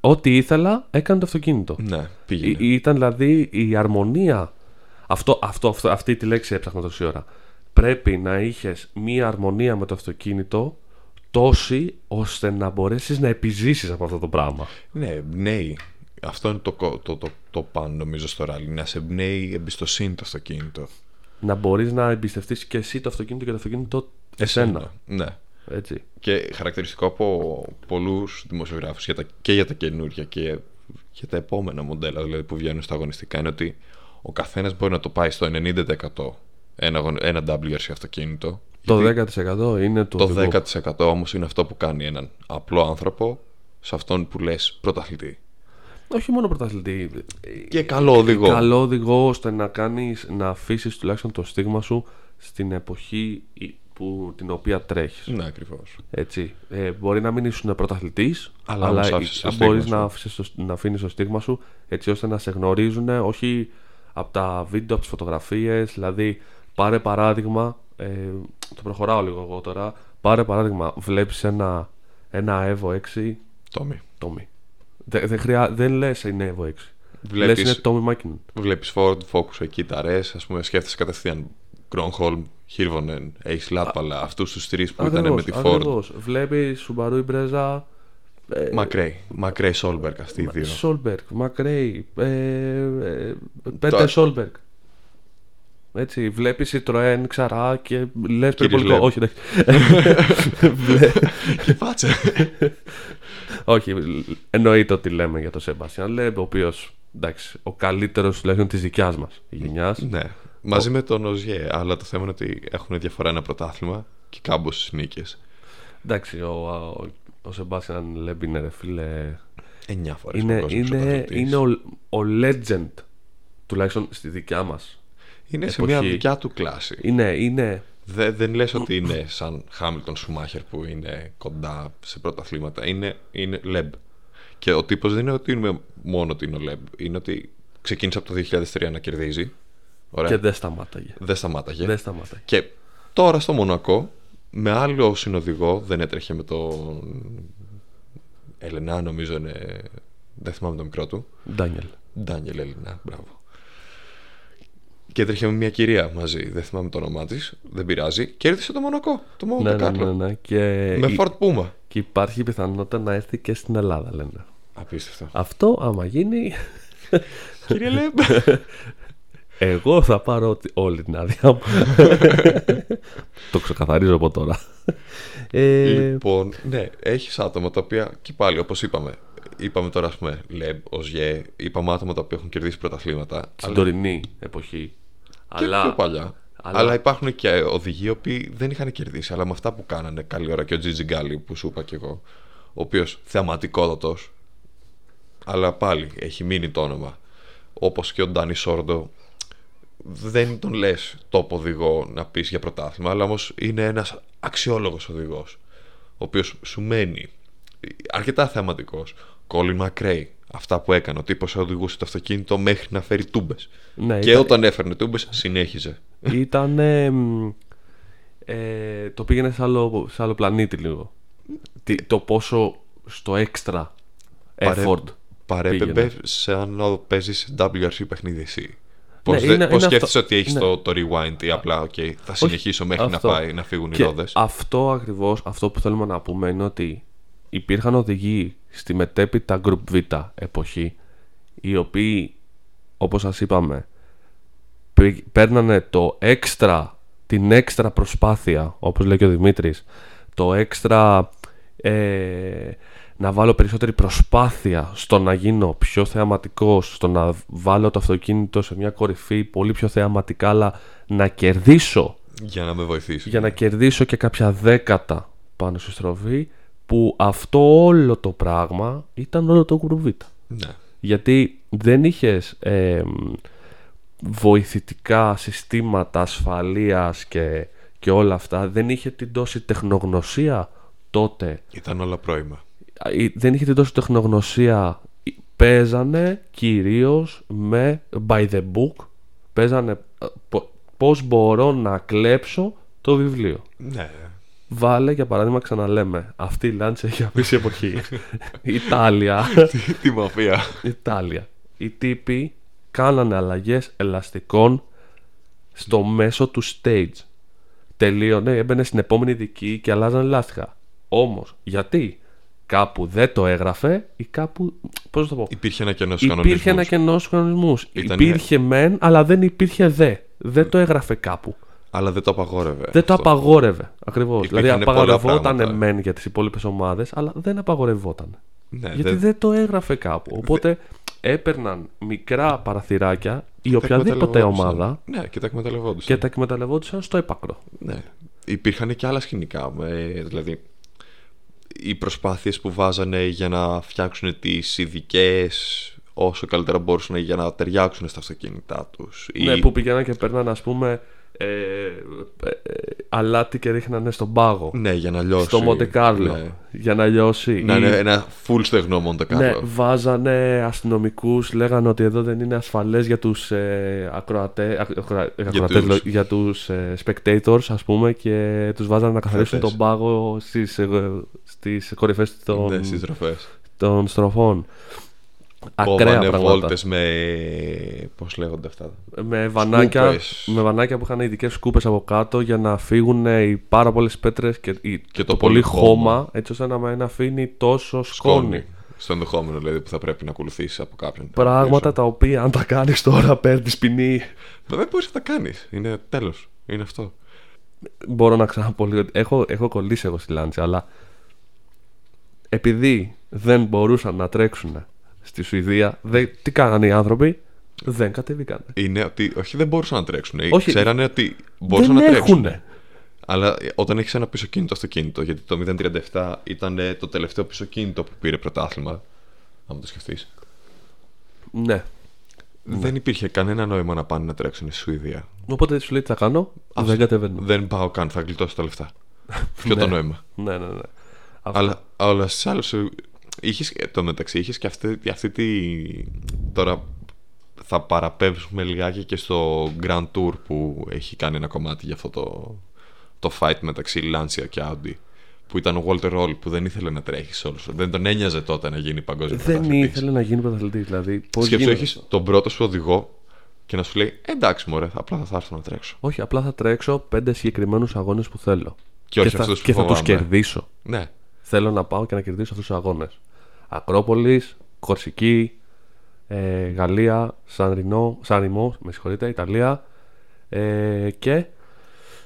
ό,τι ήθελα έκανε το αυτοκίνητο. Ναι, πήγαινε. Ή- Ήταν δηλαδή η αρμονία. Αυτό, αυτό, αυτό, αυτή τη λέξη έψαχνα τόση ώρα. Πρέπει να είχες μία αρμονία με το αυτοκίνητο τόση ώστε να μπορέσεις να επιζήσεις από αυτό το πράγμα. Ναι, εμπνέει. Αυτό είναι το, κο- το, το, το πάνω νομίζω στο ράλι. Να σε εμπνέει εμπιστοσύνη το αυτοκίνητο. Να μπορείς να εμπιστευτείς και εσύ το αυτοκίνητο και το αυτοκίνητο εσένα. Ναι. Έτσι. Και χαρακτηριστικό από πολλούς δημοσιογράφους για τα, και για τα καινούργια και για τα επόμενα μοντέλα δηλαδή, που βγαίνουν στα αγωνιστικά είναι ότι ο καθένας μπορεί να το πάει στο 90% ένα, αγων- ένα WRC αυτοκίνητο. Το γιατί 10% είναι το, το οδηγό. 10% όμως είναι αυτό που κάνει έναν απλό άνθρωπο σε αυτόν που λες πρωταθλητή. Όχι μόνο πρωταθλητή. Και καλό οδηγό. Καλό οδηγό ώστε να κάνεις, να αφήσεις τουλάχιστον το στίγμα σου στην εποχή που, την οποία τρέχεις. Ναι, ακριβώς. Έτσι. Ε, μπορεί να μην ήσουν πρωταθλητής, Αλλά αλλά, όμως άφησες το μπορείς στίγμα να, σου. αφήσεις το- να αφήνεις το στίγμα σου έτσι ώστε να σε γνωρίζουν όχι από τα βίντεο, από τις φωτογραφίες. Δηλαδή, πάρε παράδειγμα. Ε, το προχωράω λίγο εγώ τώρα. Πάρε παράδειγμα, βλέπεις ένα, ένα Evo 6 Τόμι. Tommy. Δεν, δεν, χρειά, δεν λες είναι Evo 6. Βλέπεις- Λες είναι Tommy Mackinnon. Βλέπεις Ford, Focus εκεί, τα RS, ας πούμε, σκέφτεσαι κατευθείαν Gronholm, Hirvonen, Ace Latvala, αυτούς τους τρεις που ήταν με τη Ford. Ακριβώς. Βλέπεις Subaru Impreza. Ε, Μακρέι, Μακρέι Solberg αυτοί οι δύο. Σόλμπεργκ, Μακρέι, ε, ε, Το- Πέτερ Σόλμπεργκ. Έτσι, βλέπεις Citroën ξαρά και λες Κύριε περιπολικό. Λεύ. Όχι, εντάξει. Βλέ- Και πάτσε. Όχι, εννοείται ότι λέμε για τον Σεμπάστιαν Λεμπ, ο οποίος εντάξει, ο καλύτερος τουλάχιστον της δικιάς μας γενιάς. Ναι. Μαζί με τον Οζιέ, αλλά το θέμα είναι ότι έχουν διαφορά ένα πρωτάθλημα και κάμποσε νίκες. Εντάξει, ο, ο, ο Σεμπάστιαν Λεμπ είναι ρε φίλε. 9 φορές. Είναι, είναι, είναι ο, ο legend τουλάχιστον στη δικιά μας. Είναι σε εποχή. μια δικιά του κλάση. Είναι, είναι. Δε, δεν λες ότι είναι σαν Χάμιλτον Σουμάχερ που είναι κοντά σε πρωταθλήματα. Είναι, είναι Λεμπ. Και ο τύπος δεν είναι ότι είναι μόνο ότι είναι ο Λεμπ. Είναι ότι ξεκίνησε από το 2003 να κερδίζει. Ωραία. Και δεν σταμάταγε. Δεν σταμάταγε. Δεν σταμάταγε. Και τώρα στο Μονακό, με άλλο συνοδηγό, δεν έτρεχε με τον Ελενά, νομίζω είναι. Δεν θυμάμαι το μικρό του. Ντάνιελ. Ντάνιελ Ελενά, μπράβο. Και έτρεχε με μια κυρία μαζί, δεν θυμάμαι το όνομά της, δεν πειράζει. Κέρδισε το Μονακό, το Μονακό. Ναι, ναι, ναι, ναι. Και, Με η- Ford Puma. και υπάρχει πιθανότητα να έρθει και στην Ελλάδα, λένε. Απίστευτο. Αυτό, άμα γίνει, Κύριε Λεμπ. εγώ θα πάρω ό,τι- όλη την άδεια μου. το ξεκαθαρίζω από τώρα. Ε, λοιπόν, ναι, έχεις άτομα τα οποία και πάλι όπως είπαμε. Είπαμε τώρα, ας πούμε, Λεμπ, Οζιέ, είπαμε άτομα τα οποία έχουν κερδίσει πρωταθλήματα. στην αλλά τωρινή εποχή. και πιο Αλλά, παλιά. αλλά- Αλλά... υπάρχουν και οδηγοί οι οποίοι δεν είχαν κερδίσει, αλλά με αυτά που κάνανε καλή ώρα και ο Τζιτζι Γκάλι που σου είπα και εγώ, ο οποίος θεαματικότατος, αλλά πάλι έχει μείνει το όνομα. Όπως και ο Ντάνι Σόρντο, δεν τον λες top οδηγό να πεις για πρωτάθλημα, αλλά όμως είναι ένας αξιόλογος οδηγός, ο οποίος σου μένει αρκετά θεαματικός. Κόλλιν Μακρέι, αυτά που έκανε. Ο τύπος οδηγούσε το αυτοκίνητο μέχρι να φέρει τούμπες. ναι, Και ήταν, όταν έφερνε τούμπες, συνέχιζε. ήταν, ε, μ, ε, το πήγαινε σε άλλο, σε άλλο πλανήτη λίγο. Τι- το πόσο στο έξτρα Παρέ- effort Παρέπεμπε πήγαινε. σαν να παίζεις WRC παιχνίδι εσύ. Πώς Ναι, είναι- είναι σκέφτεσαι αυτό. ότι έχεις Ναι. το, το rewind ή απλά, OK, θα συνεχίσω μέχρι αυτό. να πάει να φύγουν οι Και ρόδες; αυτό ακριβώς, αυτό που θέλουμε να πούμε είναι ότι υπήρχαν οδηγοί στη μετέπειτα Group Β εποχή οι οποίοι, όπως σας είπαμε, πή- παίρνανε το έξτρα, την έξτρα προσπάθεια, όπως λέει και ο Δημήτρης, το έξτρα ε, να βάλω περισσότερη προσπάθεια στο να γίνω πιο θεαματικός, στο να βάλω το αυτοκίνητο σε μια κορυφή πολύ πιο θεαματικά, αλλά να κερδίσω Για να με βοηθήσει. για να κερδίσω και κάποια δέκατα πάνω στη στροφή που αυτό όλο το πράγμα ήταν όλο το γκρουβίτα. Ναι. Γιατί δεν είχες ε, μ, βοηθητικά συστήματα ασφαλείας και, και όλα αυτά. Δεν είχε την τόση τεχνογνωσία τότε. Ήταν όλα πρώιμα. Α, η- Δεν είχε την τόση τεχνογνωσία. Ε, Παίζανε κυρίως με by the book. Παίζανε ε, πο- πώς μπορώ να κλέψω το βιβλίο. Ναι. Βάλε για παράδειγμα, ξαναλέμε, αυτή η Λάντσα έχει απίσει εποχή. Ιτάλια. Τι- Τι μαφία. Ιτάλια. Οι τύποι κάνανε αλλαγές ελαστικών στο μέσο του stage. Τελείωνε, έμπαινε στην επόμενη δική και αλλάζανε λάστιχα. Όμως, γιατί; Κάπου δεν το έγραφε ή κάπου. Πώς να το πω. Υπήρχε ένα κενός στου Υπήρχε κανονισμούς. ένα κενός στου κανονισμούς. Ήτανε- Υπήρχε μεν, αλλά δεν υπήρχε δε. Δεν το έγραφε κάπου. Αλλά δεν το απαγόρευε. Δεν το αυτό. απαγόρευε. Ακριβώς. Δηλαδή Υπήρχαν πολλά απαγορευόταν πράγματα. μεν για τις υπόλοιπες ομάδες, αλλά δεν απαγορευόταν. Ναι, γιατί δεν- δεν το έγραφε κάπου. Οπότε έπαιρναν μικρά παραθυράκια η τα οποιαδήποτε εκμεταλλευόντουσαν. ομάδα Ναι, και τα εκμεταλλευόντουσαν. και τα εκμεταλλευόντουσαν στο έπακρο. Ναι. Υπήρχαν και άλλα σκηνικά. με- δηλαδή, οι προσπάθειες που βάζανε για να φτιάξουν τις ειδικές όσο καλύτερα μπορούσαν για να ταιριάξουν στα αυτοκίνητά τους. Ναι, Ή- που πηγαίναν και παίρναν, ας πούμε, ε, ε, ε, αλάτι και ρίχνανε στον πάγο. ναι, για να λιώσει. στο Μοντεκάρλο. Ναι. Για να λιώσει. Να Ή- είναι ένα full στεγνό Μοντεκάρλο. Ναι, βάζανε αστυνομικούς, λέγανε ότι εδώ δεν είναι ασφαλές για τους ε, ακροατέ, ακ- ακροα- ακροατές, τους- λο- για τους ε, spectators, ας πούμε, και τους βάζανε να καθαρίσουν Θεατές. τον πάγο στις, ε, στις κορυφές των, Ναι, στις ροφές. των στροφών. Ακραία Κόβανε πράγματα. βόλτες με... πώς λέγονται αυτά; Με βανάκια, Σκούπες. με βανάκια που είχαν ειδικές σκούπες από κάτω για να φύγουν οι πάρα πολλές πέτρες και, η- Και το, πολύ χώμα, έτσι ώστε να μην αφήνει τόσο σκόνη. Σκόνη. Στο ενδεχόμενο δηλαδή που θα πρέπει να ακολουθήσεις από κάποιον. Πράγματα τα οποία αν τα κάνεις τώρα παίρνεις ποινή. Δεν μπορείς να τα κάνεις. Είναι τέλος. Είναι αυτό. μπορώ να ξαναπώ λίγο. ότι Έχω, έχω κολλήσει εγώ στη Λάντσα, αλλά επειδή δεν μπορούσαν να τρέξουν στη Σουηδία, δεν, τι κάνανε οι άνθρωποι, δεν κατεβήκανε. Είναι ότι όχι δεν μπορούσαν να τρέξουν. Όχι. Ξέρανε ότι μπορούσαν δεν να τρέξουν. έχουνε. Αλλά όταν έχεις ένα πίσω κίνητο αυτοκίνητο, γιατί το 037 ήταν ε, το τελευταίο πίσω κίνητο που πήρε πρωτάθλημα, αν το σκεφτείς. Ναι. Δεν υπήρχε κανένα νόημα να πάνε να τρέξουν στη Σουηδία. Οπότε σου λέει τι θα κάνω, Αυτό. δεν κατεβαίνω. Δεν πάω καν, θα γλιτώσω τα λεφτά. Ποιο το Ναι. νόημα; Ναι, ναι, ναι. Αυτό. Αλλά, αλλά στις άλλες. Είχες το μεταξύ, είχες και αυτή, αυτή τη. Τώρα θα παραπέμψουμε λιγάκι και στο Grand Tour που έχει κάνει ένα κομμάτι για αυτό το, το fight μεταξύ Lancia και Audi. Που ήταν ο Walter Roll που δεν ήθελε να τρέχει σε όλους. Δεν τον ένοιαζε τότε να γίνει παγκόσμιος δεν πρωταθλητής. ήθελε να γίνει πρωταθλητής. Δηλαδή, πώς Σκέψου, έχεις τον πρώτο σου οδηγό και να σου λέει Εντάξει, μωρέ, απλά θα έρθω να τρέξω. Όχι, απλά θα τρέξω πέντε συγκεκριμένους αγώνες που θέλω. Και όχι θα, αυτούς που και θα τους φοβάμαι. κερδίσω. Ναι, Θέλω να πάω και να κερδίσω αυτούς τους αγώνες. Ακρόπολης, Κορσική, ε, Γαλλία, Σαν Ρημό, με συγχωρείτε, Ιταλία ε, και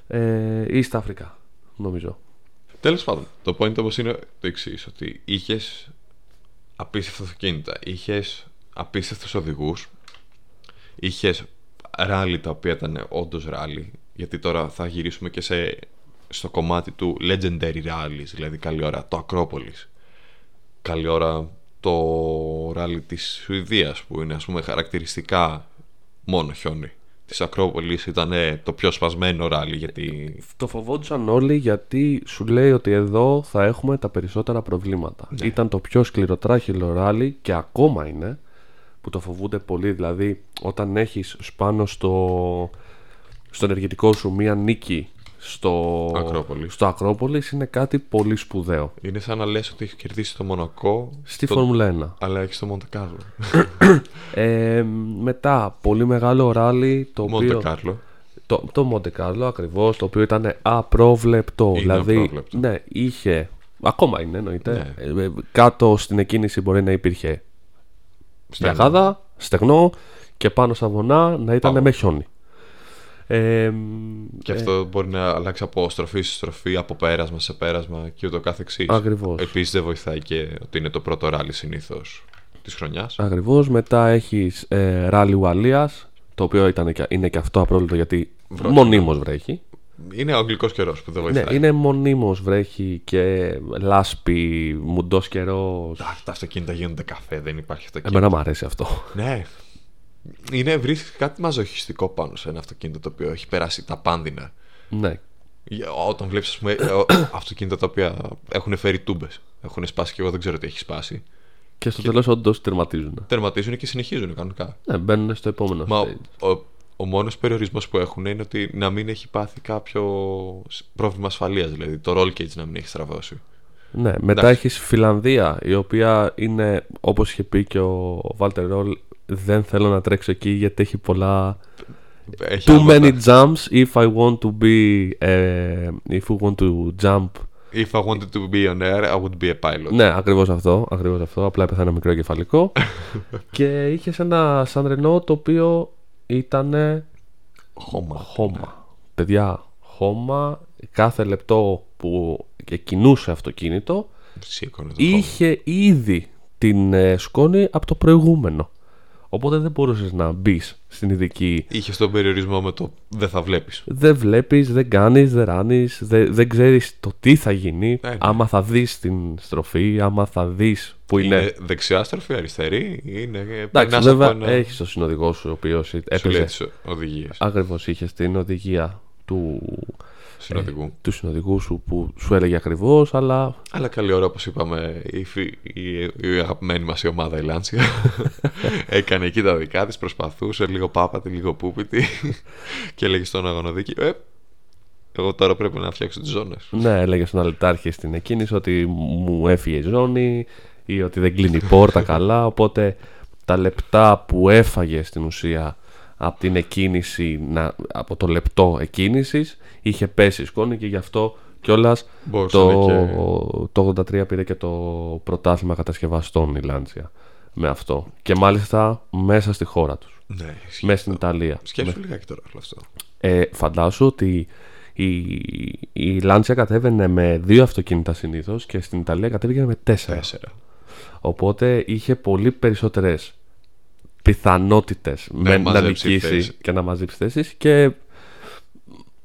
ε, East Africa, νομίζω. Τέλος πάντων, το point όμως είναι το εξής: Ότι είχες απίστευτα αυτοκίνητα, είχες απίστευτους οδηγούς, είχες ράλι τα οποία ήταν όντως ράλι. Γιατί τώρα θα γυρίσουμε και σε, στο κομμάτι του legendary rallies, δηλαδή καλή ώρα το Ακρόπολης καλή ώρα το ράλι της Σουηδίας που είναι ας πούμε χαρακτηριστικά μόνο χιόνι. Της Ακρόπολης ήταν ε, το πιο σπασμένο ράλι γιατί Το φοβόντουσαν όλοι γιατί σου λέει ότι εδώ θα έχουμε τα περισσότερα προβλήματα. Ήταν το πιο σκληροτράχυλο ράλι και ακόμα είναι που το φοβούνται πολύ. Δηλαδή, όταν έχεις πάνω στο, στο ενεργητικό σου μία νίκη στο Ακρόπολης. στο Ακρόπολης είναι κάτι πολύ σπουδαίο. Είναι σαν να λες ότι έχει κερδίσει το Μονακό, Στη το- Φόρμουλα 1. αλλά έχει το Μοντε Κάρλο. Ε, μετά, πολύ μεγάλο ράλι το Μοντε οποίο... Κάρλο. Το, το Monte Carlo ακριβώς, το οποίο ήταν απρόβλεπτο. Είναι δηλαδή, απρόβλεπτο. ναι, είχε. Ακόμα είναι, εννοείται. Ε, ε, κάτω στην εκκίνηση μπορεί να υπήρχε Στέλνω. γιαγάδα, στεγνό και πάνω στα βουνά να ήταν Πάγο. με χιόνι. Ε, μ, Και αυτό μπορεί να αλλάξει από στροφή σε στροφή, από πέρασμα σε πέρασμα και ούτω καθεξής. Ακριβώς. Επίσης δεν βοηθάει και ότι είναι το πρώτο ράλι συνήθως της χρονιάς. Ακριβώς. Μετά έχεις ε, ράλι Ουαλίας, το οποίο ήταν, και- είναι και αυτό απρόβλεπτο γιατί Βροχή. μονίμως βρέχει. Είναι ο αγγλικός καιρός που δεν βοηθάει. Ναι, είναι μονίμως βρέχει και λάσπη, μουντός καιρός. Τα, τα αυτοκίνητα γίνονται καφέ, δεν υπάρχει αυτοκίνητο. Εμένα μου αρέσει αυτό. Ναι. Είναι βρίσκει κάτι μαζοχιστικό πάνω σε ένα αυτοκίνητο το οποίο έχει περάσει τα πάνδυνα. ναι. Για- Όταν βλέπεις, ας πούμε, ε, ο- αυτοκίνητα τα οποία έχουν φέρει τούμπες. Έχουν σπάσει και εγώ δεν ξέρω τι έχει σπάσει. Και στο τέλος όντως τερματίζουν. Τερματίζουν και συνεχίζουν κανονικά. Ναι, μπαίνουν στο επόμενο Μα ο, stage. ο, ο μόνος περιορισμός που έχουν είναι ότι να μην έχει πάθει κάποιο σ- πρόβλημα ασφαλείας. Δηλαδή το roll cage να μην έχει στραβώσει. Ναι, μετά Εντάξει. έχεις Φιλανδία, η οποία είναι, όπως είχε πει και ο Βάλτερ Ρόλ, δεν θέλω να τρέξω εκεί γιατί έχει πολλά... Έχει Too άλματα. many jumps if I want to be... ε, if we want to jump. If I wanted to be on air, I would be a pilot. Ναι, ακριβώς αυτό, ακριβώς αυτό. Απλά έπεθα ένα μικρό εγκεφαλικό. και είχες ένα Σαν Ρενό το οποίο ήταν Χώμα. χώμα. Παιδιά, χώμα. Κάθε λεπτό που κινούσε αυτοκίνητο Σήκωνε το χώμα. είχε ήδη την ε, σκόνη από το προηγούμενο. Οπότε δεν μπορούσες να μπεις στην ειδική. Είχες τον περιορισμό με το δεν θα βλέπεις. Δεν βλέπεις, δεν κάνεις, δεν ράνεις, δεν, δεν ξέρεις το τι θα γίνει. Ναι, ναι. Άμα θα δεις την στροφή, άμα θα δεις που είναι. Είναι δεξιά στροφή, αριστερή. Είναι. Εντάξει, περνάς βέβαια από ένα- έχεις το συνοδηγό σου ο οποίος Σου λέει έπαιζε. τις οδηγίες Ακριβώς είχες την οδηγία του, συνοδηγού. του συνοδηγού σου που σου έλεγε ακριβώς, αλλά Αλλά καλή ώρα, όπως είπαμε, η, φι- η, η αγαπημένη μας η ομάδα, η Λάνσια, έκανε εκεί τα δικά της, προσπαθούσε λίγο πάπατη, λίγο πούπητη και έλεγε στον αγωνοδίκη, Ε, εγώ τώρα πρέπει να φτιάξω τις ζώνες. Ναι, έλεγε στον αλυτάρχη στην εκκίνηση ότι μου έφυγε η ζώνη ή ότι δεν κλείνει η πόρτα καλά. Οπότε τα λεπτά που έφαγε στην ουσία από την εκκίνηση, να, από το λεπτό εκκίνησης είχε πέσει η σκόνη και γι' αυτό κιόλας Μπορούσε το, να και- το 83 πήρε και το πρωτάθλημα κατασκευαστών η Λάντσια με αυτό. Και μάλιστα μέσα στη χώρα τους, Ναι, ισχύει μέσα στην αυτό. Ιταλία. Σκέψου λιγάκι τώρα όλο αυτό. Ε, φαντάσου ότι η, η Λάντσια κατέβαινε με δύο αυτοκίνητα συνήθως και στην Ιταλία κατέβηκε με τέσσερα. Τέσσερα. Οπότε είχε πολύ περισσότερες πιθανότητες Να με, να μαζέψει νικήσει θέση. και να μαζέψει θέσεις και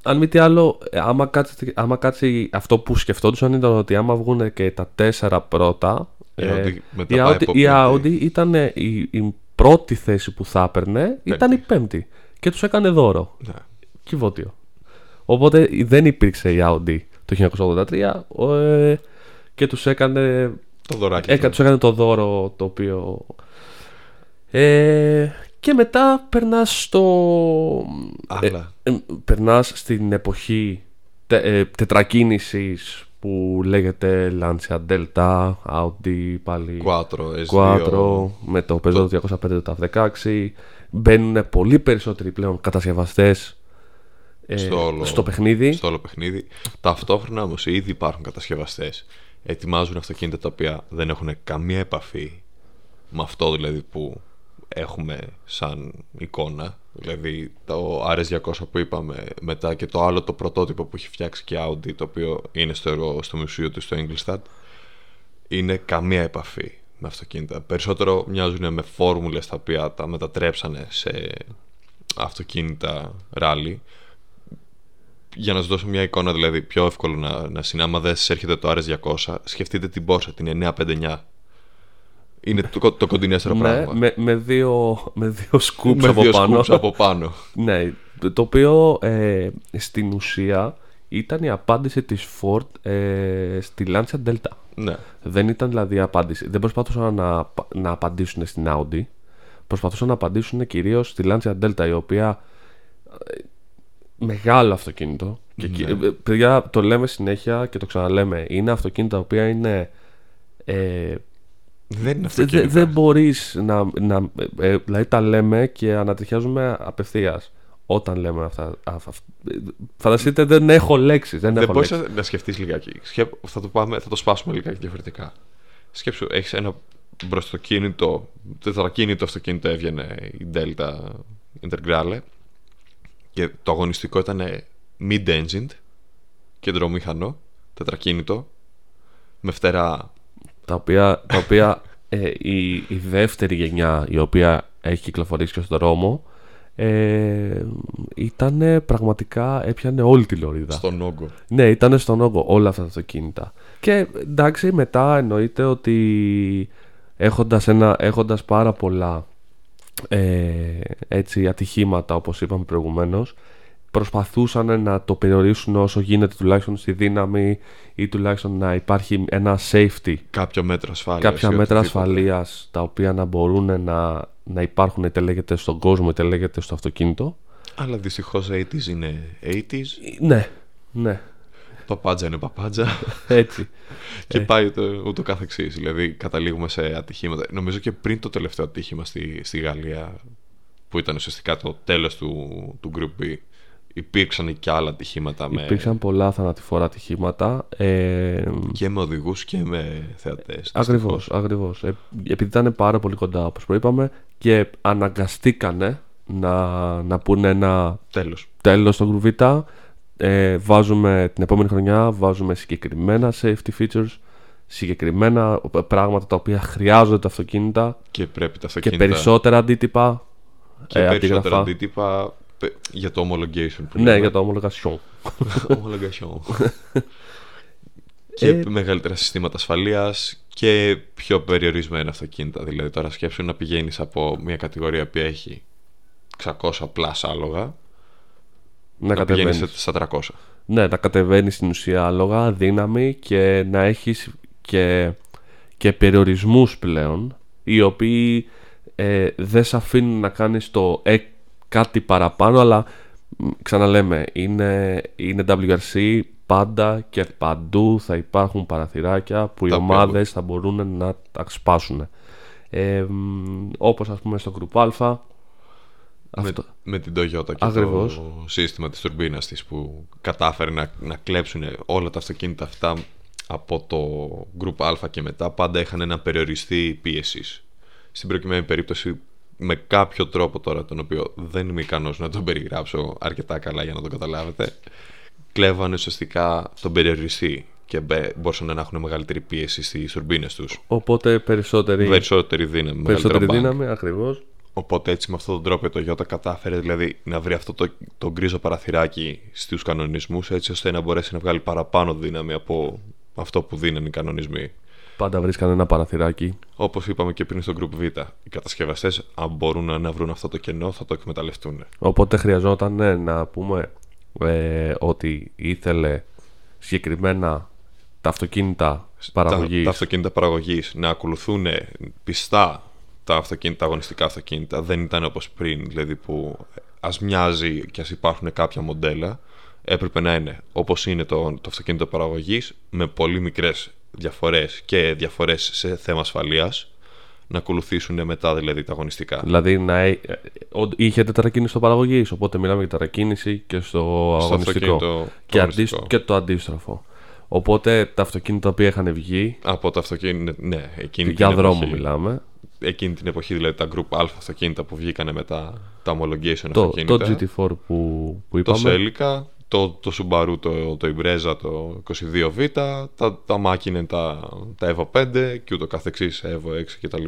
αν μη τι άλλο, ε, άμα κάτσει, άμα κάτσει αυτό που σκεφτόντουσαν ήταν ότι άμα βγουν και τα τέσσερα πρώτα, Η ε, Audi μετά η πάει Audi, από η πέμπτη. Audi ήταν ε, η, η πρώτη θέση που θα έπαιρνε, ήταν η πέμπτη. Και τους έκανε δώρο. Ναι. Κυβότιο. Οπότε δεν υπήρξε η Audi το 1983 ε, και τους έκανε, Το δωράκι. έκα, του. τους έκανε το δώρο το οποίο... Ε, και μετά περνάς στο... Άλλα. Ε, περνάς στην εποχή τε, ε, τετρακίνησης που λέγεται Lancia Delta, Audi πάλι Quattro, S2. Quattro με το Peugeot 205 το 16 μπαίνουν πολύ περισσότεροι πλέον κατασκευαστές ε, στο, όλο, στο παιχνίδι στο όλο παιχνίδι. Ταυτόχρονα όμως ήδη υπάρχουν κατασκευαστές. Ετοιμάζουν αυτοκίνητα τα οποία δεν έχουν καμία επαφή με αυτό δηλαδή που έχουμε σαν εικόνα. Δηλαδή το RS200 που είπαμε μετά και το άλλο το πρωτότυπο που έχει φτιάξει και η Audi το οποίο είναι στο, έργο- στο μουσείο του στο Ingolstadt είναι καμία επαφή με αυτοκίνητα. Περισσότερο μοιάζουν με φόρμουλες τα οποία τα μετατρέψανε σε αυτοκίνητα ράλι για να σα δώσω μια εικόνα, δηλαδή πιο εύκολο να, να συνάμα δεν σας έρχεται το RS200, σκεφτείτε την Porsche, την 959. Είναι το, το κοντινέστερο ναι, πράγμα. με, με δύο, με δύο scoops Με από δύο πάνω scoops από πάνω. ναι, το- το οποίο ε, στην ουσία ήταν η απάντηση της Ford ε, στη Lancia Delta ναι. Δεν ήταν δηλαδή η απάντηση. Δεν προσπαθούσαν να, να απαντήσουν στην Audi. Προσπαθούσαν να απαντήσουν κυρίως στη Lancia Delta, η οποία. ε, Μεγάλο αυτοκίνητο. Και, εκεί- Ναι. ε, παιδιά, το λέμε συνέχεια και το ξαναλέμε. Είναι αυτοκίνητα τα οποία είναι. Ε, Δεν είναι δε- αυτοκίνητα. δεν μπορείς να. να ε, ε, δηλαδή τα λέμε και ανατριχιάζουμε απευθείας όταν λέμε αυτά. α, αυ- ε, φανταστείτε, δεν έχω λέξεις. Δεν, Δεν έχω μπορείς λέξεις. να, να σκεφτείς λιγάκι. Σκέπ, θα, το πάμε, θα το σπάσουμε λιγάκι διαφορετικά. Σκέψου, έχεις ένα μπροστοκίνητο, τετρακίνητο αυτοκίνητο έβγαινε η Delta Integrale και το αγωνιστικό ήταν mid-engined, κεντρομήχανο, τετρακίνητο, με φτερά. Τα οποία, τα οποία ε, η, η δεύτερη γενιά η οποία έχει κυκλοφορήσει και στον δρόμο ε, ήταν πραγματικά έπιανε όλη τη λωρίδα. Στον όγκο. Ναι, ήταν στον όγκο όλα αυτά τα αυτοκίνητα. Και εντάξει, μετά εννοείται ότι έχοντας, ένα, έχοντας πάρα πολλά ε, έτσι, ατυχήματα, όπως είπαμε προηγουμένως, προσπαθούσαν να το περιορίσουν όσο γίνεται τουλάχιστον στη δύναμη ή τουλάχιστον να υπάρχει ένα safety Κάποιο μέτρο ασφάλειας. κάποια μέτρα ασφαλείας τα οποία να μπορούν να, να υπάρχουν είτε λέγεται στον κόσμο είτε λέγεται στο αυτοκίνητο Αλλά δυστυχώς 80s είναι 80s. ναι, ναι, Παπάντζα είναι παπάντζα. έτσι και πάει το, ούτω καθεξής. Δηλαδή καταλήγουμε σε ατυχήματα. Νομίζω και πριν το τελευταίο ατύχημα στη, στη Γαλλία που ήταν ουσιαστικά το τέλος του, του Group B υπήρξαν και άλλα ατυχήματα με, υπήρξαν πολλά θανατηφόρα ατυχήματα ε, και με οδηγούς και με θεατές. ακριβώς, ακριβώς ε, επειδή ήταν πάρα πολύ κοντά όπως προείπαμε και αναγκαστήκανε να, να πούνε ένα Τέλος. τέλος στο γκρουβίτα ε, βάζουμε την επόμενη χρονιά βάζουμε συγκεκριμένα safety features συγκεκριμένα πράγματα τα οποία χρειάζονται τα αυτοκίνητα Και πρέπει τα και αυτοκίνητα περισσότερα αντίτυπα και ε, περισσότερα αντίγραφα. αντίτυπα πε- για το homologation που ναι λέμε. για το homologation Homologation. και Ε, μεγαλύτερα συστήματα ασφαλείας και πιο περιορισμένα αυτοκίνητα. Δηλαδή τώρα σκέψου να πηγαίνεις από μια κατηγορία που έχει 600 πλάς άλογα να να πηγαίνεις κατεβαίνεις στα 300. ναι να κατεβαίνεις στην ουσία άλογα δύναμη και να έχεις και, και περιορισμούς πλέον οι οποίοι ε, δεν σε αφήνουν να κάνεις το ε, κάτι παραπάνω αλλά μ, ξαναλέμε είναι, είναι WRC πάντα και παντού θα υπάρχουν παραθυράκια που οι Τα οποία ομάδες θα μπορούν να τα σπάσουν ε, μ, όπως ας πούμε στο Group Α Με, αυτό. με την Toyota και Ακριβώς. το σύστημα της τουρμπίνας της που κατάφερε να, να κλέψουν όλα τα αυτοκίνητα αυτά από το Group Α και μετά πάντα είχαν ένα περιοριστή πίεση. Στην προκειμένη περίπτωση με κάποιο τρόπο τώρα τον οποίο δεν είμαι ικανός να τον περιγράψω αρκετά καλά για να τον καταλάβετε κλέβανε ουσιαστικά τον περιοριστή και μπε- μπορούσαν να έχουν μεγαλύτερη πίεση στις τουρμπίνες τους. Οπότε περισσότερη, Περισσότερη δύναμη. περισσότερη μεγαλύτερο δύναμη, ακριβώς. Οπότε έτσι με αυτόν τον τρόπο το Ιώτα κατάφερε δηλαδή να βρει αυτό το, το γκρίζο παραθυράκι στους κανονισμούς έτσι ώστε να μπορέσει να βγάλει παραπάνω δύναμη από αυτό που δίνανε οι κανονισμοί. Πάντα βρίσκανε ένα παραθυράκι. Όπως είπαμε και πριν στο Group Β, οι κατασκευαστές αν μπορούν να- να βρουν αυτό το κενό θα το εκμεταλλευτούν. Οπότε χρειαζόταν ναι, να πούμε ε, ότι ήθελε συγκεκριμένα τα αυτοκίνητα παραγωγής Τα, τα αυτοκίνητα παραγωγής να ακολουθούν πιστά τα, αυτοκίνητα, τα αγωνιστικά αυτοκίνητα. Δεν ήταν όπως πριν, δηλαδή που ας μοιάζει και ας υπάρχουν κάποια μοντέλα, έπρεπε να είναι όπως είναι το, το αυτοκίνητο παραγωγής με πολύ μικρές διαφορές και διαφορές σε θέμα ασφαλείας να ακολουθήσουν μετά δηλαδή τα αγωνιστικά. Δηλαδή να έ- ε, ο- είχε τετρακίνηση στο παραγωγής, οπότε μιλάμε για τετρακίνηση και στο, Στο αγωνιστικό. αυτοκίνητο το Και, αγωνιστικό. αντίστ- και το αντίστροφο. Οπότε τα αυτοκίνητα τα οποία είχαν βγει, Από το αυτοκίνητο, ναι, εκείνη για την δρόμο εποχή, μιλάμε, Εκείνη την εποχή δηλαδή τα Group Α αυτοκίνητα που βγήκανε μετά τα homologation το, αυτοκίνητα. το GT4 που, που Το είπαμε, Celica, το, το Subaru, το, το Impreza, το 22V, τα, τα Mackinnon, τα, τα Evo 5 και ούτω καθεξής, Evo 6 κτλ.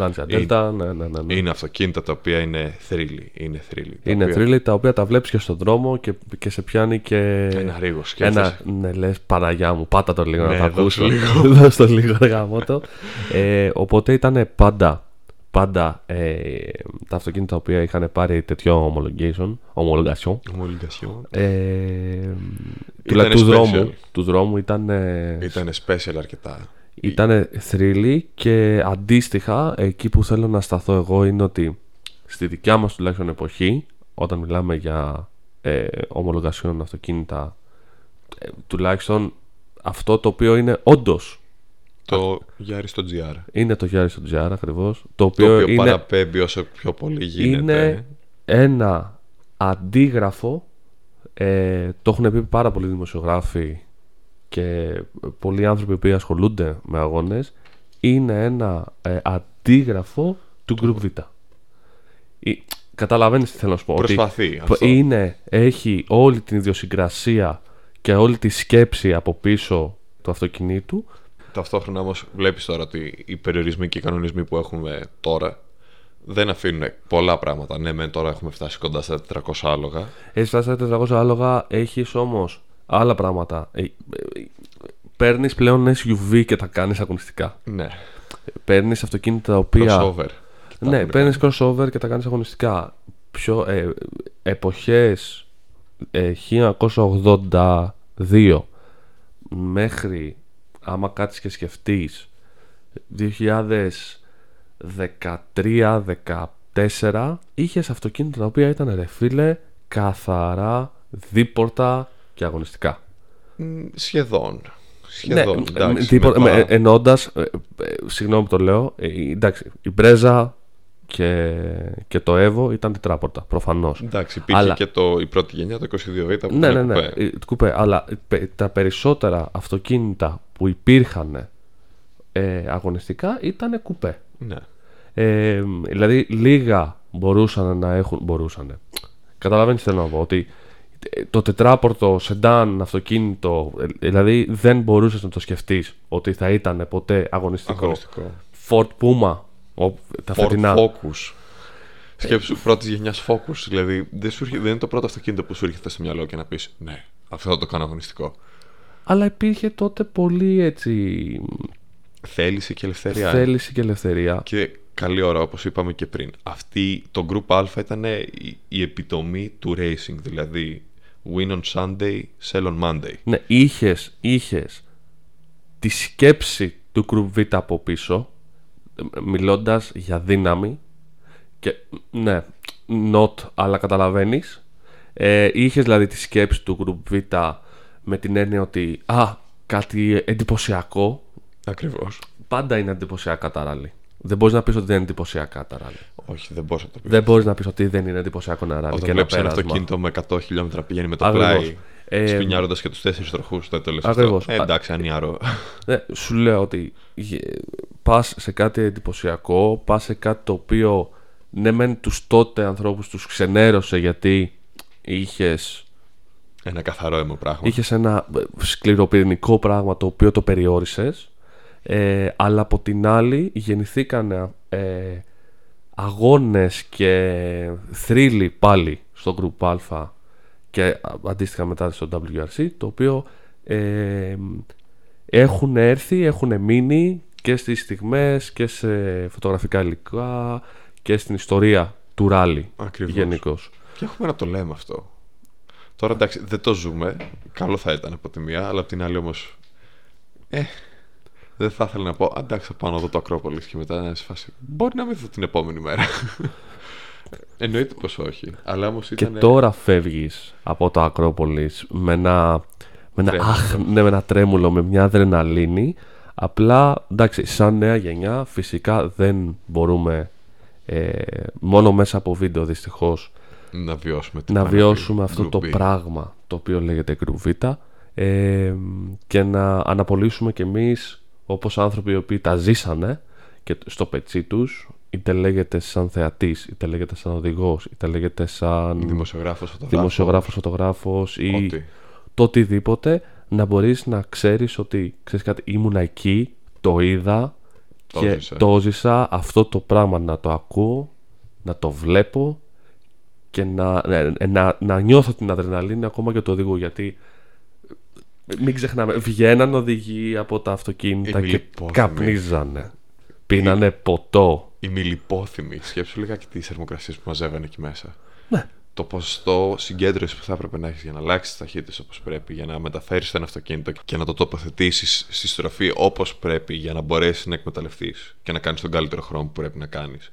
Lancia Delta, ναι, ναι, ναι, ναι. Είναι αυτοκίνητα τα οποία είναι θρύλοι. Είναι θρύλοι. τα Είναι οποία- θρύλοι τα οποία τα βλέπεις και στον δρόμο και, και σε πιάνει και Ένα ρίγο σκέφτεσαι. ένα, ναι λες Παναγιά μου πάτα το λίγο Ναι, να τα δώσε ακούσω λίγο. Δώσ' το λίγο ρε γαμώτο. ε, οπότε ήταν πάντα πάντα ε, τα αυτοκίνητα τα οποία είχαν πάρει τέτοιο homologation, homologation Homologation. ε, του, Ήτανε του, special. δρόμου, του δρόμου ήταν, ε, Ήταν special αρκετά. ήταν θρύλοι και αντίστοιχα εκεί που θέλω να σταθώ εγώ είναι ότι στη δικιά μας τουλάχιστον εποχή όταν μιλάμε για ε, ομολογασιών αυτοκίνητα ε, τουλάχιστον αυτό το οποίο είναι όντως Το Yaris στο GR. είναι το Yaris στο GR ακριβώς το Το οποίο, οποίο είναι, παραπέμπει όσο πιο πολύ γίνεται. είναι ένα αντίγραφο ε, το έχουν πει πάρα πολλοί δημοσιογράφοι και πολλοί άνθρωποι που ασχολούνται με αγώνες είναι ένα ε, αντίγραφο του Group Vita. Ή- Καταλαβαίνεις τι θέλω να σου πω. ότι Προσπαθεί που αυτό. είναι, έχει όλη την ιδιοσυγκρασία και όλη τη σκέψη από πίσω του αυτοκινήτου Ταυτόχρονα όμως βλέπεις τώρα ότι οι περιορισμοί και οι κανονισμοί που έχουμε τώρα δεν αφήνουν πολλά πράγματα. Ναι, μεν τώρα έχουμε φτάσει κοντά στα 400 άλογα. Έχει φτάσει στα 400 άλογα, έχεις όμως άλλα πράγματα. Ε, Παίρνεις πλέον SUV και τα κάνεις αγωνιστικά. Ναι, Παίρνεις αυτοκίνητα τα οποία. crossover. Και τα Ναι, έχουμε παίρνεις crossover και τα κάνεις αγωνιστικά. Πιο ε, εποχές ε, 1982 μέχρι άμα κάτσεις και σκεφτείς 2013-14 είχες αυτοκίνητα τα οποία ήταν ρε φίλε καθαρά δίπορτα και αγωνιστικά. Μ, Σχεδόν. Σχεδόν. Ναι, εντάξει, τίποτα- με με- πα- εννοώντας, ε, ε, συγγνώμη που το λέω, ε, εντάξει, η Μπρέζα και, και το Evo ήταν τετράπορτα, προφανώς. Εντάξει, υπήρχε Αλλά- και το, η πρώτη γενιά, το 22Β που Ναι, ναι, ήταν ναι, κουπέ. ε, κουπέ, αλλά πε- τα περισσότερα αυτοκίνητα που υπήρχαν ε, αγωνιστικά ήταν κουπέ. Ναι. Ε, δηλαδή λίγα μπορούσαν να έχουν. Μπορούσαν. Καταλαβαίνεις τι θέλω να πω. Ότι ε, το τετράπορτο σεντάν αυτοκίνητο, ε, δηλαδή δεν μπορούσες να το σκεφτείς ότι θα ήταν ποτέ αγωνιστικό. Αγωνιστικό. Ford Puma, ο, τα Ford φετινά. Focus. Σκέψου πρώτης γενιάς Focus. Δηλαδή δεν, σου έρχεται- δεν είναι το πρώτο αυτοκίνητο που σου έρχεται στο μυαλό και να πεις Ναι, αυτό θα το κάνω αγωνιστικό. Αλλά υπήρχε τότε πολύ έτσι Θέληση και ελευθερία. θέληση και ελευθερία. Και καλή ώρα, όπως είπαμε και πριν. Αυτή, το Group Α ήταν η, η επιτομή του racing. Δηλαδή, win on Sunday, sell on Monday. Ναι, είχες, είχες τη σκέψη του Group Β από πίσω ε, μιλώντας για δύναμη και ναι, not, αλλά καταλαβαίνεις ε, είχες δηλαδή τη σκέψη του Group Β με την έννοια ότι α, κάτι εντυπωσιακό Ακριβώς. πάντα είναι εντυπωσιακά τα ράλι δεν μπορείς να πεις ότι δεν είναι εντυπωσιακά τα ράλι Όχι, δεν μπορούσα να το πεις. δεν μπορείς να πεις ότι δεν είναι εντυπωσιακό ένα ράλι Όταν και ένα βλέπεις ένα πέρασμα αυτοκίνητο με 100 χιλιόμετρα πηγαίνει με το Ακριβώς. πλάι, Ε, σπινιάροντας και τους τέσσερις τροχούς, δεν το λες Ακριβώς. αυτό. Ε, εντάξει, ανιαρό. Ναι, σου λέω ότι πας σε κάτι εντυπωσιακό, πας σε κάτι το οποίο ναι, μεν τους τότε ανθρώπους τους ξενέρωσε γιατί είχες Ένα καθαρό αίμα πράγμα. Είχες ένα ε, σκληροπυρηνικό πράγμα το οποίο το περιόρισες. Ε, αλλά από την άλλη γεννηθήκαν ε, αγώνες και θρύλοι πάλι στο Group Α και αντίστοιχα μετά στο WRC το οποίο ε, έχουν έρθει, έχουν μείνει και στις στιγμές και σε φωτογραφικά υλικά και στην ιστορία του ράλι γενικώς. Και έχουμε να το λέμε αυτό. Τώρα εντάξει δεν το ζούμε, καλό θα ήταν από τη μία, αλλά από την άλλη όμως ε, δεν θα ήθελα να πω εντάξει θα πάω να δω το Ακρόπολης και μετά να σε φάση μπορεί να μην δω την επόμενη μέρα. Εννοείται πως όχι. Αλλά όμως ήταν... Και τώρα φεύγεις από το Ακρόπολης με ένα, με ένα, αχ, ναι, με ένα τρέμουλο, με μια αδρεναλίνη. Απλά, εντάξει, σαν νέα γενιά φυσικά δεν μπορούμε ε, μόνο μέσα από βίντεο δυστυχώς να βιώσουμε, να βιώσουμε αυτό το πράγμα το οποίο λέγεται Group ε, και να αναπολύσουμε κι εμείς όπως άνθρωποι οι οποίοι τα ζήσανε και στο πετσί τους είτε λέγεται σαν θεατής, είτε λέγεται σαν οδηγός, είτε λέγεται σαν δημοσιογράφος, φωτογράφος, δημοσιογράφος, φωτογράφος ή το οτιδήποτε να μπορείς να ξέρεις ότι ξέρεις κάτι, ήμουν εκεί, το είδα το και ζήσα. το ζήσα αυτό το πράγμα να το ακούω, να το βλέπω και να, να, να, νιώθω την αδρεναλίνη ακόμα και το οδηγού γιατί μην ξεχνάμε, βγαίναν οδηγοί από τα αυτοκίνητα και καπνίζανε. Πίνανε ποτό. Οι μιλιπόθυμοι. Σκέψου λίγα και τις θερμοκρασίες που μαζεύανε εκεί μέσα. Ναι. Το ποσοστό συγκέντρωσης που θα έπρεπε να έχεις για να αλλάξεις τι ταχύτητε όπως πρέπει, για να μεταφέρεις ένα αυτοκίνητο και να το τοποθετήσεις στη στροφή όπως πρέπει, για να μπορέσεις να εκμεταλλευτείς και να κάνεις τον καλύτερο χρόνο που πρέπει να κάνεις.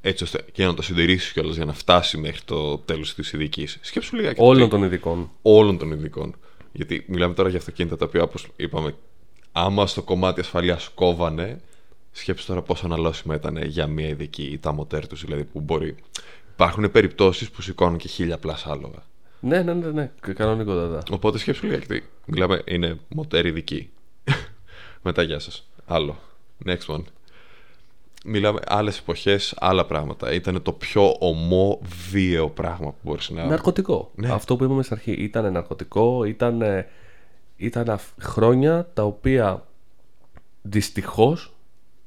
Έτσι ώστε και να το συντηρήσεις κιόλας για να φτάσει μέχρι το τέλος της ειδικής. Σκέψου λίγα και Όλων των ειδικών. Όλων των ειδικών. Γιατί μιλάμε τώρα για αυτοκίνητα τα οποία, όπως είπαμε, άμα στο κομμάτι ασφαλείας κόβανε, σκέψτε τώρα πόσο αναλώσιμα ήταν για μια ειδική ή τα μοτέρ τους, δηλαδή που μπορεί. Υπάρχουν περιπτώσεις που σηκώνουν και χίλια πλάς άλογα. Ναι, ναι, ναι, ναι, κανονικότατα. Οπότε σκέψου λίγα γιατί μιλάμε, είναι μοτέρ ειδική. Μετά, γεια σας. Άλλο. Next one. Μιλάμε άλλες εποχές, άλλα πράγματα. Ήταν το πιο ομό βίαιο πράγμα που μπορείς να. Ναρκωτικό. Ναι. Αυτό που είπαμε στην αρχή. Ήταν ναρκωτικό, ήταν, ήταν χρόνια τα οποία δυστυχώς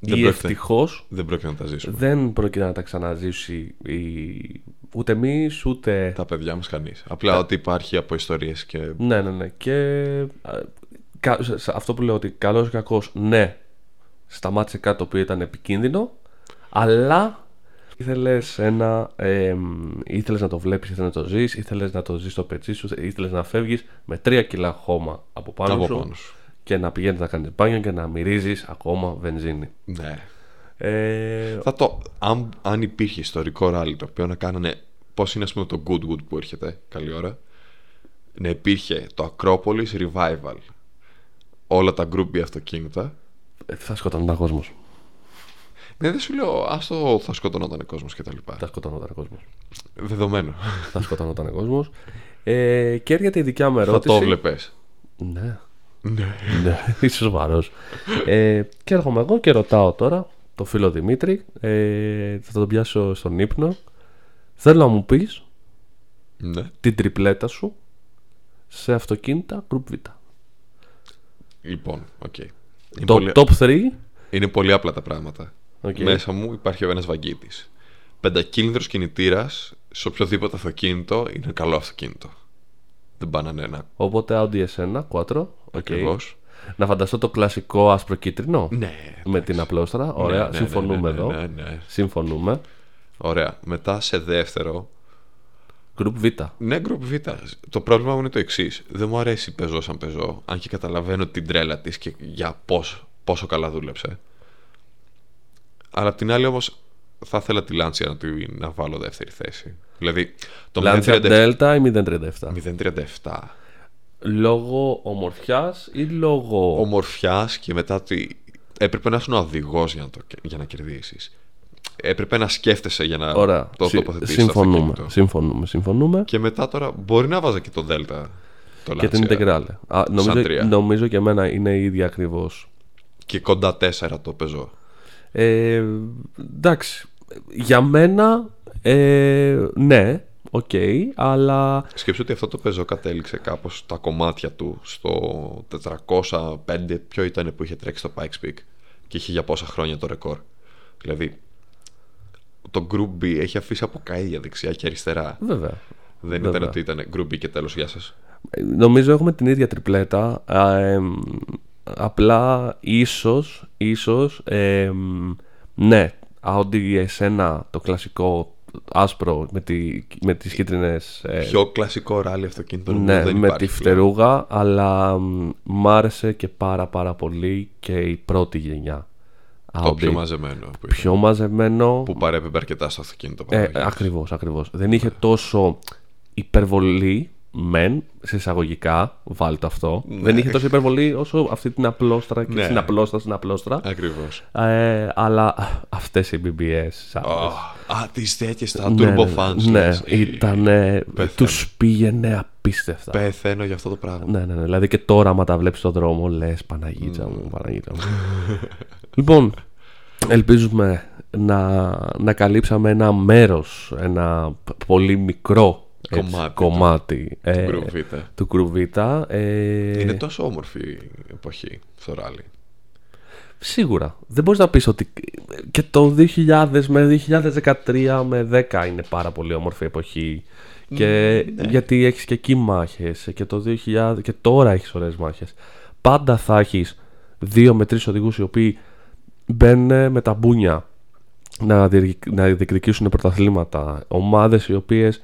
ή ευτυχώς δεν πρόκειται να τα ζήσουμε. Δεν πρόκειται να τα ξαναζήσει η... ούτε εμείς ούτε. Τα παιδιά μας κανείς. Απλά ότι υπάρχει από ιστορίες και. Ναι, ναι, ναι. Και αυτό που λέω ότι καλός ή κακός, ναι, σταμάτησε κάτι το οποίο ήταν επικίνδυνο, αλλά ήθελες ένα. Ε, ήθελες να το βλέπεις, ήθελες να το ζεις, ήθελες να το ζεις στο πετσί σου, ήθελες να φεύγεις με τρία κιλά χώμα από πάνω, από σου, πάνω σου και να πηγαίνεις να κάνεις μπάνιο και να μυρίζεις ακόμα βενζίνη. Ναι. Ε... Θα το, αν, αν υπήρχε ιστορικό ράλι το οποίο να κάνανε πώς είναι ας πούμε το Goodwood που έρχεται καλή ώρα να υπήρχε το Acropolis Revival όλα τα γκρουπ αυτοκίνητα ε, θα σκοτώνονταν κόσμος. Ναι, δεν σου λέω, άστο θα σκοτωνόταν κόσμος και τα λοιπά. Θα σκοτωνόταν κόσμος. Δεδομένο. θα σκοτωνόταν κόσμος. Ε, και έρχεται η δικιά μου ερώτηση. Θα το βλέπει. Ναι. Ναι. ναι, είσαι σοβαρό. ε, και έρχομαι εγώ και ρωτάω τώρα το φίλο Δημήτρη. Ε, θα τον πιάσω στον ύπνο. Θέλω να μου πεις ναι. την τριπλέτα σου σε αυτοκίνητα Group B. Λοιπόν, OK. Okay. Το πολύ... top 3 είναι πολύ απλά τα πράγματα. Okay. Μέσα μου υπάρχει ο ένας VAGίτης. Πεντακύλινδρος κινητήρας σε οποιοδήποτε αυτοκίνητο είναι καλό αυτοκίνητο. Δεν πάνε ένα. Οπότε Audi S1, 4. Ακριβώς. Να φανταστώ το κλασικό άσπρο κίτρινο. Ναι. Με την απλώστρα. Ωραία. Ναι, ναι, Συμφωνούμε ναι, εδώ. Ναι, ναι. Συμφωνούμε. Ωραία. Μετά σε δεύτερο. Group Β. Ναι, Group Β. Το πρόβλημα μου είναι το εξής. Δεν μου αρέσει πεζός σαν πεζό. Αν και καταλαβαίνω την τρέλα της και για πώς, πόσο καλά δούλεψε. Αλλά απ' την άλλη όμως θα ήθελα τη Lancia να, τη, να βάλω δεύτερη θέση. Δηλαδή το Lancia Delta ή 037. 037. Λόγω ομορφιάς ή λόγω. Ομορφιάς και μετά ότι έπρεπε να είσαι ο οδηγός για, να για να κερδίσεις. Έπρεπε να σκέφτεσαι για να Ωραία. το τοποθετήσεις. Συμφωνούμε, συμφωνούμε, συμφωνούμε. Και μετά τώρα μπορεί να βάζα και το Delta. Το και την Integrale. νομίζω, νομίζω και εμένα είναι η ίδια ακριβώς. Και κοντά 4 το πεζό. Ε, εντάξει. Για μένα, ε, ναι. Οκ, αλλά Σκέψου ότι αυτό το πεζό κατέληξε κάπως τα κομμάτια του στο 405 ποιο ήταν που είχε τρέξει στο Pikes Peak και είχε για πόσα χρόνια το ρεκόρ. Δηλαδή το Group B έχει αφήσει από καΐδια δεξιά και αριστερά. βέβαια. Δεν Βέβαια. ήταν ότι ήταν Group B και τέλος γεια σας. Νομίζω έχουμε την ίδια τριπλέτα. Α, εμ, απλά ίσως, ίσως, εμ, ναι, Audi S1 το κλασικό άσπρο με, τη, με τις κίτρινες ε, Πιο κλασικό ράλι αυτοκίνητο νομίζω ναι, δεν με υπάρχει τη πλέον. φτερούγα αλλά μ, μ' άρεσε και πάρα πάρα πολύ και η πρώτη γενιά Το Audi. πιο μαζεμένο που, ήταν, Πιο μαζεμένο που παρέπεμπε αρκετά στο αυτοκίνητο ε, παραγωγής. ακριβώς, ακριβώς. Δεν είχε τόσο υπερβολή μεν, σε εισαγωγικά, βάλτε αυτό. Δεν είχε τόσο υπερβολή όσο αυτή την απλόστρα και Ναι. στην απλόστρα στην απλόστρα. Ακριβώς. Ε, αλλά αυτές οι BBS σαν- Α, τις τέτοιες, τα ναι, turbo ναι, fans. Ναι, λες. ήταν. Τους πήγαινε απίστευτα. Πεθαίνω για αυτό το πράγμα. Ναι, ναι, ναι. Δηλαδή και τώρα, άμα τα βλέπεις στον δρόμο, λες Παναγίτσα μου, Παναγίτσα μου. λοιπόν, ελπίζουμε να, να καλύψαμε ένα μέρος, ένα πολύ μικρό έτσι, Κομμάτι του- κομμάτι ε, Group Β. του Κρουβίτα. Ε, Είναι τόσο όμορφη η εποχή στο ράλι. Σίγουρα. Δεν μπορείς να πεις ότι και το 2000 με 2013 με 10 είναι πάρα πολύ όμορφη εποχή. Και ναι. γιατί έχεις και εκεί μάχες και το 2000 και τώρα έχεις ωραίες μάχες. Πάντα θα έχεις δύο με τρεις οδηγούς οι οποίοι μπαίνουν με τα μπούνια να, διεκ- να διεκδικήσουν πρωταθλήματα. Ομάδες οι οποίες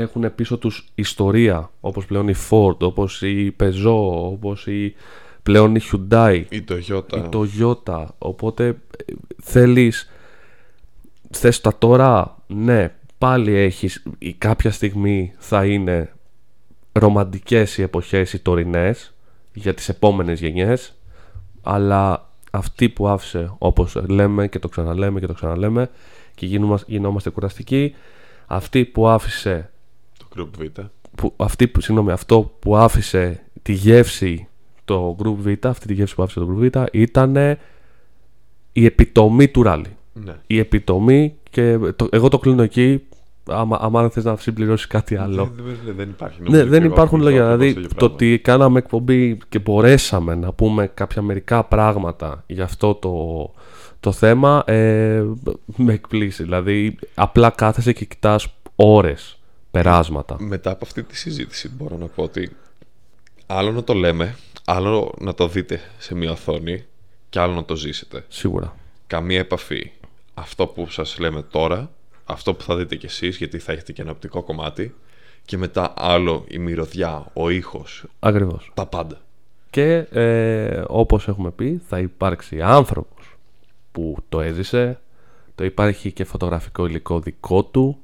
έχουν πίσω τους ιστορία όπως πλέον η Ford, όπως η Peugeot, όπως η πλέον η Hyundai Η Toyota. η Toyota. Οπότε ε, θέλεις θες τα τώρα, ναι, πάλι έχεις η κάποια στιγμή θα είναι ρομαντικές οι εποχές οι τωρινές για τις επόμενες γενιές αλλά αυτή που άφησε όπως λέμε και το ξαναλέμε και το ξαναλέμε και γινόμαστε, γινόμαστε κουραστικοί αυτή που άφησε Το Group Β. που, αυτή, που- συγγνώμη, αυτό που άφησε τη γεύση το Group Β, αυτή τη γεύση που άφησε το Group Β ήταν η επιτομή του ράλι. Ναι. Η επιτομή και το, εγώ το κλείνω εκεί άμα, άμα θες να συμπληρώσεις κάτι άλλο. Δεν, δεν- δεν υπάρχει. Ναι, νομίζω δεν και υπάρχουν εγώ λόγια. ακριβώς Δηλαδή, το ίδιο το πράγμα. ότι κάναμε εκπομπή και μπορέσαμε να πούμε κάποια μερικά πράγματα για αυτό το, το θέμα ε, με εκπλήσει. Δηλαδή, απλά κάθεσαι και κοιτάς ώρες, περάσματα. Μετά από αυτή τη συζήτηση μπορώ να πω ότι άλλο να το λέμε, άλλο να το δείτε σε μια οθόνη και άλλο να το ζήσετε. Σίγουρα. Καμία επαφή. Αυτό που σας λέμε τώρα, αυτό που θα δείτε κι εσείς, γιατί θα έχετε και ένα οπτικό κομμάτι, και μετά άλλο η μυρωδιά, ο ήχος, Ακριβώς. τα πάντα. Και ε, όπως έχουμε πει θα υπάρξει άνθρωπος που το έζησε το υπάρχει και φωτογραφικό υλικό δικό του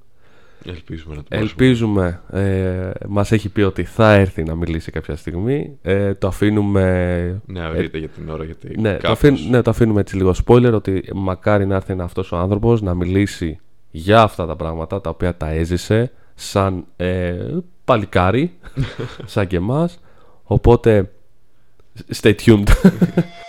Ελπίζουμε να το μπορέσουμε. ελπίζουμε ε, μας έχει πει ότι θα έρθει να μιλήσει κάποια στιγμή. Ε, το αφήνουμε Ναι, αυρείτε για την ώρα, γιατί ναι, το κάπως- αφήνουμε, ναι, το αφήνουμε έτσι λίγο spoiler ότι μακάρι να έρθει αυτός ο άνθρωπος να μιλήσει για αυτά τα πράγματα τα οποία τα έζησε σαν ε, παλικάρι σαν και εμάς. Οπότε stay tuned